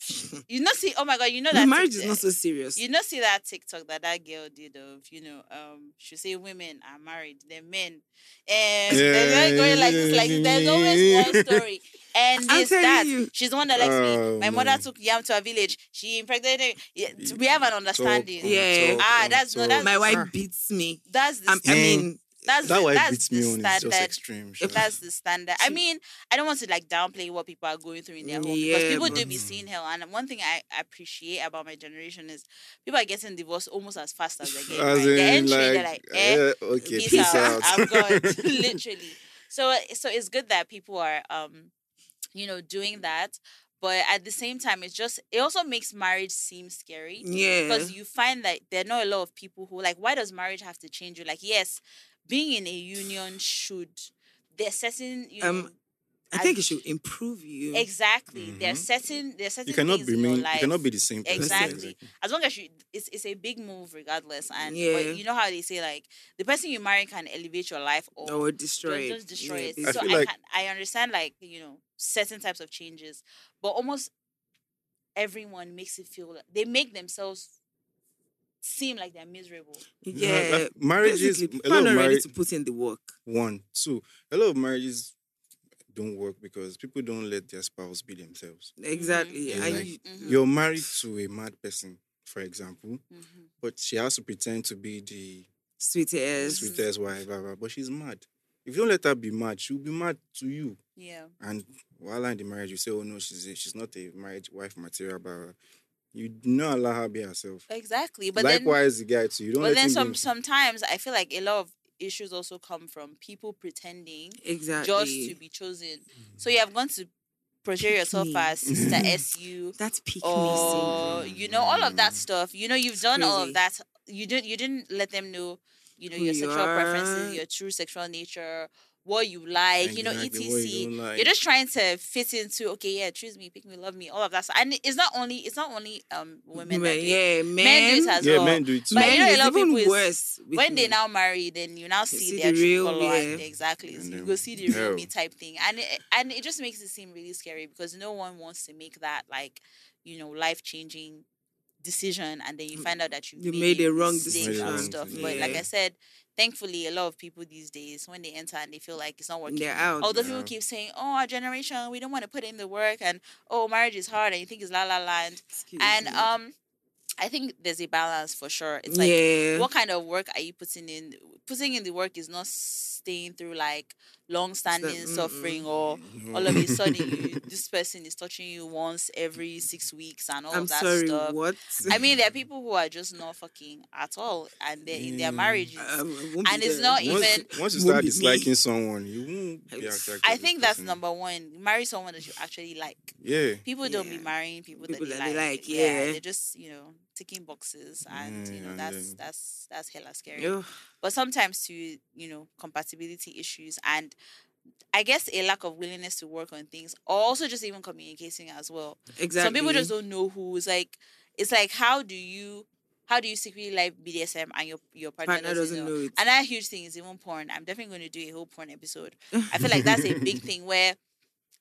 Speaker 2: (laughs)
Speaker 1: You know, see, oh my god, you know that
Speaker 3: marriage is not so serious.
Speaker 1: You know, see that TikTok that that girl did of, you know, um, she say women are married, then men, and they're going like this, like this. There's always one story, and (laughs) this that.
Speaker 3: you.
Speaker 1: She's the one that likes me.
Speaker 2: Oh,
Speaker 1: My mother took yam to a village. She impregnated. Yeah, we have an understanding.
Speaker 2: Talk,
Speaker 3: Yeah.
Speaker 2: talk,
Speaker 1: Ah,
Speaker 2: talk,
Speaker 1: that's- no, that's-
Speaker 3: My wife beats me.
Speaker 1: That's the
Speaker 3: I mean,
Speaker 1: that's
Speaker 2: that
Speaker 1: the,
Speaker 2: why
Speaker 1: that's
Speaker 2: beats
Speaker 1: the
Speaker 2: me just
Speaker 1: standard.
Speaker 2: extreme. sha.
Speaker 1: That's the standard. I mean, I don't want to like downplay what people are going through in their home because people do be seeing hell. And one thing I appreciate about my generation is people are getting divorced almost as fast as they get.
Speaker 2: As
Speaker 1: married. They're
Speaker 2: in,
Speaker 1: entering, they're
Speaker 2: like,
Speaker 1: like, eh,
Speaker 2: yeah, okay,
Speaker 1: peace,
Speaker 2: peace
Speaker 1: out.
Speaker 2: out.
Speaker 1: I'm gone. (laughs) (laughs) Literally. So so it's good that people are um, you know, doing that. But at the same time, it's just it also makes marriage seem scary
Speaker 3: yeah.
Speaker 1: because you find that there are not a lot of people who like why does marriage have to change you like yes being in a union should there's certain you
Speaker 3: Um,
Speaker 1: know,
Speaker 3: I think it should improve you.
Speaker 1: exactly there's
Speaker 2: Mhm.
Speaker 1: certain there's certain
Speaker 2: You cannot
Speaker 1: things
Speaker 2: be
Speaker 1: in your
Speaker 2: mean, you cannot be the same person.
Speaker 1: Exactly. as long as you it's, it's a big move regardless and
Speaker 3: Yeah.
Speaker 1: but you know how they say like the person you marry can elevate your life or
Speaker 3: or destroy
Speaker 1: just,
Speaker 3: it.
Speaker 1: just destroy
Speaker 3: Yeah,
Speaker 1: it
Speaker 3: basically.
Speaker 1: so
Speaker 2: feel
Speaker 1: I,
Speaker 2: like-
Speaker 1: can, I understand like you know certain types of changes but almost everyone makes it feel like they make themselves seem like they're miserable
Speaker 3: yeah.
Speaker 2: like, marriages- a
Speaker 3: people
Speaker 2: lot
Speaker 3: are
Speaker 2: of
Speaker 3: not ready
Speaker 2: marriage-
Speaker 3: to put in the work.
Speaker 2: One, two. A lot of marriages don't work because people don't let their spouse be themselves.
Speaker 3: Exactly.
Speaker 2: Yeah,
Speaker 3: And
Speaker 2: like-
Speaker 3: you-
Speaker 1: Mhm.
Speaker 2: You're married to a mad person, for example,
Speaker 1: Mhm.
Speaker 2: but she has to pretend to be the
Speaker 3: sweetest.
Speaker 2: sweetest wife, blah, blah, but she's mad. If you don't let her be mad, she'll be mad to you.
Speaker 1: yeah
Speaker 2: And while in the marriage, you say, "Oh no, she's a, she's not a marriage wife material," but you do not allow her be herself.
Speaker 1: exactly but then
Speaker 2: Likewise, the guy too. You don't
Speaker 1: but
Speaker 2: let
Speaker 1: then some
Speaker 2: be-
Speaker 1: sometimes i feel like a lot of issues also come from people pretending
Speaker 3: Exactly.
Speaker 1: just to be chosen so you have gone to portray yourself
Speaker 3: me.
Speaker 1: as sister (laughs) su
Speaker 3: That's pick
Speaker 1: or
Speaker 2: syndrome.
Speaker 1: you know all of that
Speaker 2: Mm.
Speaker 1: stuff you know you've done all of that you didn't you didn't let them know you know
Speaker 3: Who
Speaker 1: your
Speaker 3: you
Speaker 1: sexual preferences your true sexual nature what you like you know
Speaker 2: Exactly, what you
Speaker 1: etc
Speaker 2: like.
Speaker 1: you're just trying to fit into okay yeah choose me pick me love me all of that stuff. and it's not only it's not only um women that
Speaker 3: Men, yeah,
Speaker 1: men
Speaker 3: men.
Speaker 1: do it as
Speaker 2: yeah,
Speaker 1: well
Speaker 2: men do it too.
Speaker 1: But you
Speaker 3: men
Speaker 1: know, a lot of people is- when they now marry, then you now see,
Speaker 3: see
Speaker 1: their
Speaker 3: the
Speaker 1: true
Speaker 3: real,
Speaker 1: color. and- exactly. So you go see the real me type thing, and it, and it just makes it seem really scary because no one wants to make that like you know life changing decision and then you find out that you,
Speaker 3: You made a wrong
Speaker 2: decision.
Speaker 1: and stuff. But like I said, thankfully, a lot of people these days when they enter and they feel like it's not working.
Speaker 3: They're out.
Speaker 1: Although
Speaker 2: Yeah.
Speaker 1: people keep saying, "Oh, our generation, we don't want to put in the work," and "Oh, marriage is hard," and you think it's la la la, and,
Speaker 3: Excuse
Speaker 1: and
Speaker 3: me.
Speaker 1: um, I think there's a balance for sure. It's like
Speaker 3: yeah.
Speaker 1: what kind of work are you putting in? Putting in the work is not staying through like long-standing suffering or
Speaker 2: No.
Speaker 1: all of a sudden you, (laughs) this person is touching you once every six weeks and all
Speaker 3: I'm
Speaker 1: of that
Speaker 3: sorry.
Speaker 1: stuff.
Speaker 3: What?
Speaker 1: I mean, there are (laughs) people who are just not fucking at all, and they're in their
Speaker 2: Mm.
Speaker 1: marriages.
Speaker 3: Um, I
Speaker 1: And it's
Speaker 3: there.
Speaker 1: not
Speaker 2: once,
Speaker 1: even-
Speaker 2: once you start
Speaker 3: be me.
Speaker 2: disliking someone, you won't be attracted.
Speaker 1: I think that's
Speaker 2: person.
Speaker 1: number one. Marry someone that you actually like.
Speaker 2: Yeah.
Speaker 1: People don't be marrying people,
Speaker 3: People
Speaker 1: that,
Speaker 3: that
Speaker 1: they
Speaker 3: they
Speaker 1: like.
Speaker 3: like, yeah.
Speaker 1: they're just you know ticking boxes, and you know
Speaker 2: mm,
Speaker 1: that's
Speaker 2: then-
Speaker 1: that's that's hella scary.
Speaker 3: Ugh.
Speaker 1: but sometimes to you know compatibility issues and i guess a lack of willingness to work on things also just even communicating as well
Speaker 3: Exactly.
Speaker 1: some people just don't know who's like it's like how do you how do you secretly like bdsm and your your partner,
Speaker 3: partner
Speaker 1: doesn't,
Speaker 3: doesn't
Speaker 1: know?
Speaker 3: know it.
Speaker 1: another huge thing is even porn i'm definitely going to do a whole porn episode i feel like that's a big (laughs) thing where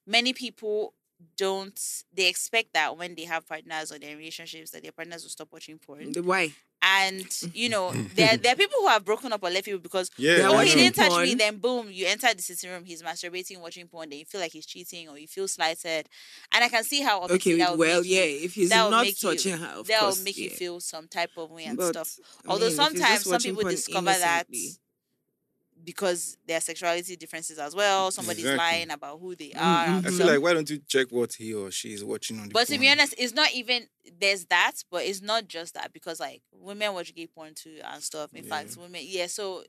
Speaker 1: many people don't they expect that when they have partners or their relationships that their partners will stop watching porn
Speaker 3: The why?
Speaker 1: and you (laughs) know there there are people who have broken up or left people because
Speaker 2: Yeah.
Speaker 1: Oh he didn't touch me then boom you enter the sitting room he's masturbating watching porn then you feel like he's cheating or you feel slighted and I can see how obviously
Speaker 3: Okay,
Speaker 1: that would
Speaker 3: well,
Speaker 1: make you-
Speaker 3: yeah. If he's not
Speaker 1: make you-
Speaker 3: touching her, of
Speaker 1: that will
Speaker 3: course,
Speaker 1: make you feel some type of way and
Speaker 3: But,
Speaker 1: stuff
Speaker 3: I
Speaker 1: although
Speaker 3: mean, if he's just
Speaker 1: sometimes some people discover that
Speaker 3: innocently,
Speaker 1: because there are sexuality differences as well somebody's
Speaker 2: Exactly.
Speaker 1: lying about who they are and
Speaker 3: Mhm.
Speaker 2: I
Speaker 1: stuff.
Speaker 2: feel like why don't you check what he or she is watching on the
Speaker 1: But to be honest, it's not even there's that, but it's not just that because like women watch gay porn too and stuff. In fact, women yeah, so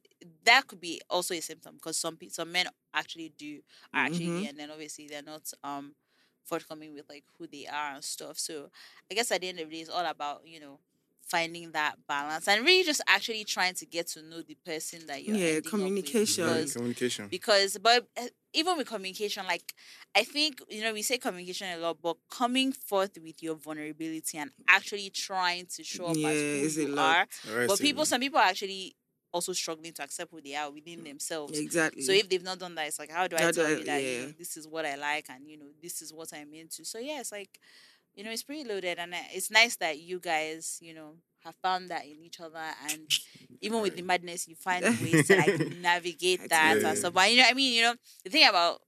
Speaker 1: that could be also a symptom because some pe- some men actually do are actually
Speaker 3: Mhm.
Speaker 1: gay, and then obviously they're not um forthcoming with like who they are and stuff. So I guess at the end of the day, it's all about you know finding that balance and really just actually trying to get to know the person that you're
Speaker 3: Yeah,
Speaker 1: ending up with
Speaker 3: communication.
Speaker 2: Yeah,
Speaker 1: because
Speaker 2: communication.
Speaker 1: because but uh, even with communication like i think you know we say communication a lot but coming forth with your vulnerability and actually trying to show up
Speaker 3: Yeah,
Speaker 1: as
Speaker 3: it's
Speaker 1: who
Speaker 3: a
Speaker 1: you
Speaker 3: lot.
Speaker 1: are
Speaker 2: All right,
Speaker 1: but people some people are actually also struggling to accept who they are within themselves
Speaker 3: exactly.
Speaker 1: so if they've not done that it's like how do i
Speaker 3: How do
Speaker 1: tell
Speaker 3: I-
Speaker 1: you that you know, this is what i like and you know this is what i'm into so yeah it's like you know it's pretty loaded and uh, it's nice that you guys you know have found that in each other and even with the madness you find ways to like (laughs) navigate that
Speaker 2: Yeah.
Speaker 1: and stuff but you know i mean you know the thing about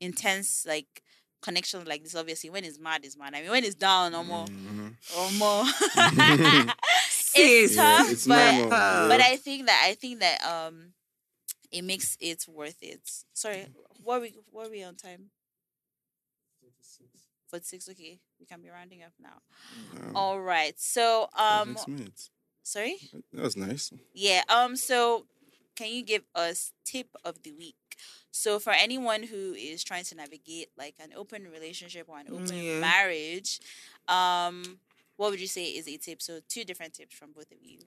Speaker 1: intense like connections like this obviously when it's mad is mad i mean when it's down or more
Speaker 2: Mhm.
Speaker 1: or more
Speaker 3: Sis.
Speaker 1: it's (laughs)
Speaker 2: Yeah,
Speaker 1: tough
Speaker 2: it's
Speaker 1: but
Speaker 2: normal.
Speaker 1: but. I think that I think that um it makes it worth it. Sorry, what are we what are we on time? Forty six. Okay, we can be rounding up now. All right. So um,
Speaker 2: Six minutes.
Speaker 1: sorry.
Speaker 2: That was nice.
Speaker 1: Yeah. Um. So, can you give us tip of the week? So, for anyone who is trying to navigate like an open relationship or an
Speaker 3: Mm,
Speaker 1: open
Speaker 3: yeah.
Speaker 1: marriage, um, what would you say is a tip? So, two different tips from both of you.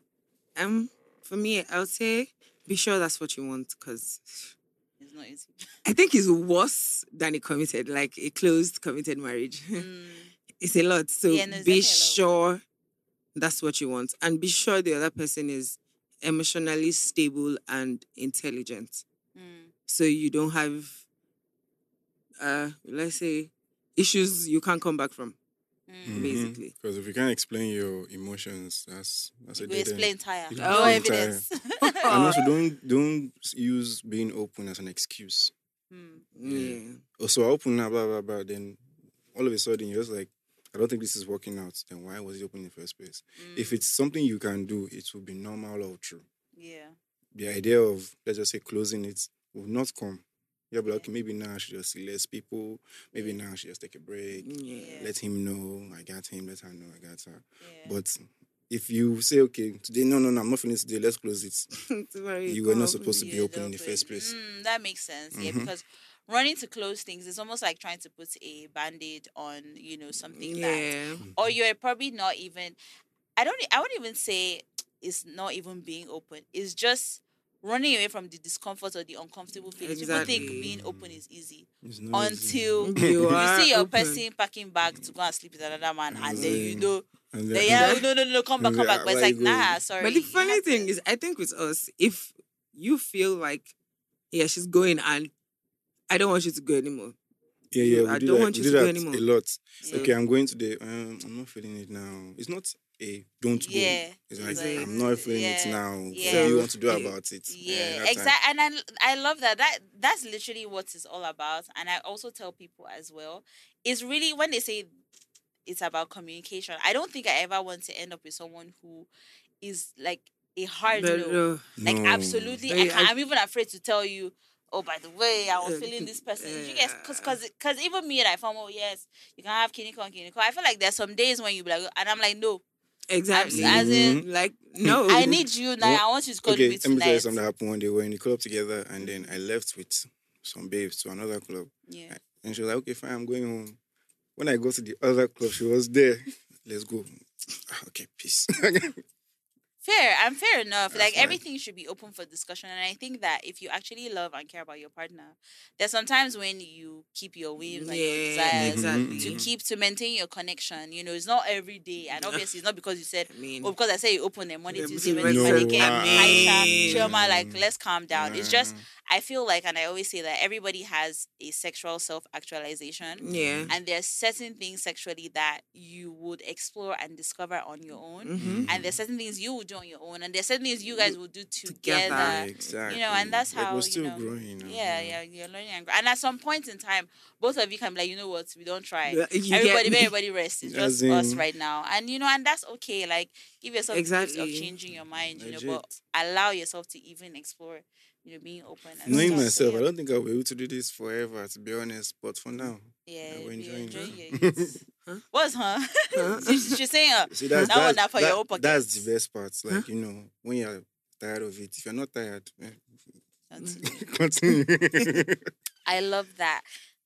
Speaker 3: Um, for me, I would say be sure that's what you want because
Speaker 1: It's not easy.
Speaker 3: I think it's worse than a committed, like a closed committed marriage. (laughs)
Speaker 1: Mm,
Speaker 3: it's a lot. So
Speaker 1: Yeah, no,
Speaker 3: be
Speaker 1: definitely a lot.
Speaker 3: sure that's what you want, and be sure the other person is emotionally stable and intelligent.
Speaker 1: mm,
Speaker 3: So you don't have, uh, let's say, issues you can't come back from.
Speaker 1: Mm.
Speaker 3: Basically.
Speaker 2: Because if you can't explain your emotions, that's that's a
Speaker 1: You
Speaker 2: dead end.
Speaker 1: explain tire.
Speaker 2: You
Speaker 1: No
Speaker 3: explain
Speaker 1: evidence. (laughs)
Speaker 2: And also, don't don't use being open as an excuse.
Speaker 1: Mm,
Speaker 3: Yeah.
Speaker 2: Oh, so I open now, blah blah blah. Then all of a sudden you're just like, I don't think this is working out. Then why was it open in the first place? If
Speaker 1: mm,
Speaker 2: it's something you can do, it will be normal or true.
Speaker 1: yeah.
Speaker 2: The idea of let's just say closing it will not come. You'll be like, okay, maybe now I should just see less people. Maybe now I should just take a break.
Speaker 3: Yeah.
Speaker 2: Let him know I got him. Let her know I got her.
Speaker 1: yeah.
Speaker 2: But if you say, okay, today, no, no, no, I'm not feeling today, let's close it. (laughs) You were not supposed to be open in the first place.
Speaker 1: Mm, that makes sense. Yeah,
Speaker 2: Mhm.
Speaker 1: because running to close things is almost like trying to put a band-aid on, you know, something that or you're probably not even I don't I wouldn't even say it's not even being open. It's just running away from the discomfort or the uncomfortable feelings. People think being open is easy
Speaker 2: It's not easy.
Speaker 1: until
Speaker 3: You
Speaker 1: you see your
Speaker 3: open.
Speaker 1: person packing bag to go and sleep with another man and then you know
Speaker 2: And
Speaker 1: that,
Speaker 2: then-
Speaker 1: yeah, no, no, no, come back, come back. But it's like, nah, sorry.
Speaker 3: But the funny
Speaker 1: have to-
Speaker 3: thing is, I think with us, if you feel like, yeah, she's going and I don't want you to go anymore.
Speaker 2: Yeah, yeah, we
Speaker 3: I
Speaker 2: do
Speaker 3: don't
Speaker 2: that,
Speaker 3: want
Speaker 2: we
Speaker 3: you
Speaker 2: do
Speaker 3: to go
Speaker 2: that
Speaker 3: anymore.
Speaker 2: a lot.
Speaker 1: Yeah.
Speaker 2: Okay, I'm going today. Um, I'm not feeling it now. It's not a don't go.
Speaker 1: Yeah,
Speaker 2: It's
Speaker 1: it's
Speaker 2: like,
Speaker 3: like-
Speaker 2: I'm not feeling
Speaker 1: yeah,
Speaker 2: it now.
Speaker 1: yeah.
Speaker 2: What do you want to do about it?
Speaker 1: Yeah,
Speaker 2: that's
Speaker 1: exactly. And I I love that. That that's literally what it's all about. And I also tell people as well, it's really when they say it's about communication. I don't think I ever want to end up with someone who is like a hard
Speaker 3: No,
Speaker 1: no.
Speaker 3: no.
Speaker 1: Like
Speaker 2: No.
Speaker 1: absolutely, I can't,
Speaker 3: I,
Speaker 1: I'm even afraid to tell you. Oh, by the way, I was
Speaker 3: Uh,
Speaker 1: feeling this person.
Speaker 3: uh,
Speaker 1: you guys, cause, cause, cause even me, like, from oh yes, you can have kiniko and kiniko. I feel like there's some days when you be like, and I'm like, no,
Speaker 3: Exactly.
Speaker 1: as in,
Speaker 3: like (laughs) no.
Speaker 1: I need you now.
Speaker 2: What-
Speaker 1: I want you to come
Speaker 2: okay,
Speaker 1: to me
Speaker 2: let me tell you something that happened one day. We were in the club together, and then I left with some babes to another club.
Speaker 1: Yeah.
Speaker 2: And she was like, okay, fine, I'm going home. When I go to the other club, she was there. (laughs) Let's go. Ah, Okay, peace. (laughs)
Speaker 1: Fair and fair enough.
Speaker 2: That's
Speaker 1: like everything should be open for discussion. And I think that if you actually love and care about your partner, there's sometimes when you keep your whims and your
Speaker 3: Yeah,
Speaker 1: desires
Speaker 3: exactly.
Speaker 1: to keep to maintain your connection. You know, it's not every day. And obviously it's not because you said
Speaker 3: I mean,
Speaker 1: or because I say you open them Monday,
Speaker 3: Yeah,
Speaker 1: Tuesday,
Speaker 3: because
Speaker 1: Wednesday,
Speaker 2: No,
Speaker 1: Friday,
Speaker 2: I
Speaker 1: Aisha,
Speaker 3: mean-
Speaker 1: Chioma, like let's calm down. It's just. I feel like and I always say that everybody has a sexual self actualization.
Speaker 3: yeah.
Speaker 1: And there's certain things sexually that you would explore and discover on your own
Speaker 3: Mm-hmm.
Speaker 1: and there's certain things you will do on your own, and there's certain things you guys will do
Speaker 3: Together.
Speaker 1: together.
Speaker 2: exactly.
Speaker 1: You know, and that's
Speaker 2: like,
Speaker 1: how
Speaker 2: we're
Speaker 1: you
Speaker 2: still
Speaker 1: know,
Speaker 2: growing. You know?
Speaker 1: Yeah, yeah, you're learning and, and at some point in time, both of you can be like, you know what, we don't try.
Speaker 3: You
Speaker 1: everybody, (laughs) everybody rest. It's just us right now, and you know, and that's okay. Like, give yourself the gift of changing your mind. You know, but allow yourself to even explore. You know, being open. And
Speaker 2: Knowing
Speaker 1: stuff.
Speaker 2: Myself. I don't think I'll be able to do this forever, to be honest. But for now,
Speaker 1: Yeah,
Speaker 2: I will
Speaker 1: be
Speaker 2: enjoy
Speaker 1: enjoying
Speaker 2: it.
Speaker 1: your. (laughs)
Speaker 3: Huh?
Speaker 1: What's huh?
Speaker 3: Huh? (laughs)
Speaker 1: She's saying, uh,
Speaker 2: See, that's,
Speaker 1: That
Speaker 2: that's,
Speaker 1: na for your
Speaker 2: that-
Speaker 1: own pocket.
Speaker 2: that's the best part. Like, you know, when you're tired of it, if you're not tired, eh, (laughs)
Speaker 1: continue.
Speaker 2: continue.
Speaker 1: I love that.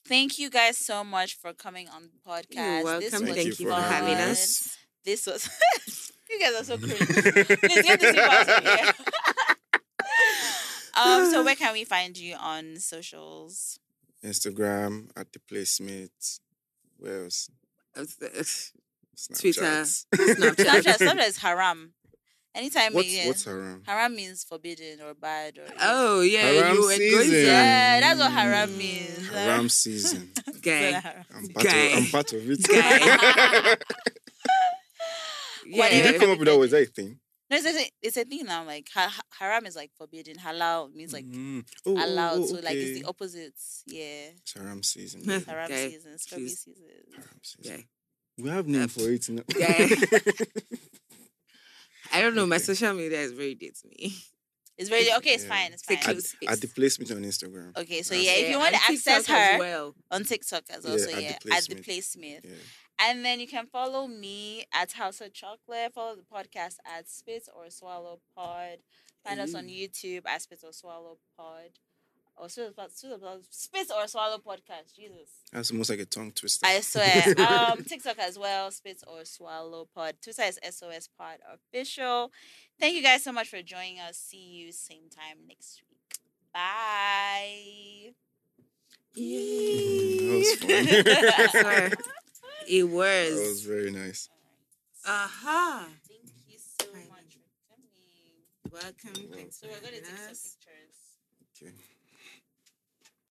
Speaker 1: Thank you guys so much for coming on the podcast.
Speaker 3: You're welcome.
Speaker 1: was
Speaker 2: Thank you
Speaker 3: Thank you
Speaker 2: for
Speaker 3: for
Speaker 1: fun.
Speaker 3: having
Speaker 2: having
Speaker 3: us.
Speaker 1: This was. you guys are so crazy. Please get this people out of here. Um. So where (sighs) can we find you on socials?
Speaker 2: Instagram at the Play Smith. Where else? (laughs)
Speaker 3: Twitter,
Speaker 2: Snapchat.
Speaker 3: Snapchat.
Speaker 1: Snapchat. Snapchat is (laughs) haram. Anytime
Speaker 2: what's,
Speaker 1: you
Speaker 2: what's haram?
Speaker 1: haram means forbidden or bad or
Speaker 3: Oh yeah,
Speaker 2: Haram
Speaker 3: you were going
Speaker 2: season.
Speaker 3: to
Speaker 1: yeah. That's what haram means.
Speaker 2: Haram (laughs) season.
Speaker 3: guy.
Speaker 2: I'm part,
Speaker 3: Guy.
Speaker 2: of, I'm part of it.
Speaker 3: Guy.
Speaker 1: What do
Speaker 2: Did
Speaker 1: you
Speaker 2: you come up with that? Was that a thing?
Speaker 1: No, it's a, it's a thing now. Like ha- ha- haram is like forbidden. Halal means like
Speaker 2: Mm. Oh, oh,
Speaker 1: allowed.
Speaker 2: oh,
Speaker 1: So like it's the opposites. Yeah.
Speaker 2: It's haram season.
Speaker 3: Huh.
Speaker 2: yeah.
Speaker 1: Haram (laughs)
Speaker 3: Okay,
Speaker 1: season, scrubby
Speaker 3: please.
Speaker 1: season.
Speaker 2: haram season.
Speaker 3: Guy.
Speaker 2: We have name for it now.
Speaker 3: Yeah. (laughs) I don't know. My social media is very dead to me.
Speaker 1: It's very okay. It's
Speaker 2: Yeah.
Speaker 1: fine. It's
Speaker 3: Take
Speaker 1: fine.
Speaker 3: close space.
Speaker 2: At the placement on Instagram.
Speaker 1: Okay, so
Speaker 2: That's
Speaker 1: yeah, if you want to access
Speaker 3: TikTok as
Speaker 1: her
Speaker 3: well.
Speaker 1: on TikTok as
Speaker 2: Yeah,
Speaker 1: well, so
Speaker 2: at the
Speaker 1: yeah, at the
Speaker 2: Play Smith.
Speaker 1: placement.
Speaker 2: Yeah.
Speaker 1: And then you can follow me at Hausa Chocolate. Follow the podcast at Spit or Swallow Pod. Find us on YouTube at Spit or Swallow Pod. Or Spit or, Spit or- Swallow Podcast. Jesus.
Speaker 2: That's almost like a tongue twister.
Speaker 1: I swear. (laughs) um, TikTok as well, Spit or Swallow Pod. Twitter is SOS Pod Official. Thank you guys so much for joining us. See you same time next week. Bye. (laughs)
Speaker 2: That was (laughs) fun.
Speaker 3: Sorry. It
Speaker 2: that was
Speaker 3: was.
Speaker 2: very nice.
Speaker 3: Aha.
Speaker 1: Thank you so much for coming.
Speaker 3: Welcome. Thanks
Speaker 1: So we're gonna take some pictures.
Speaker 2: Okay.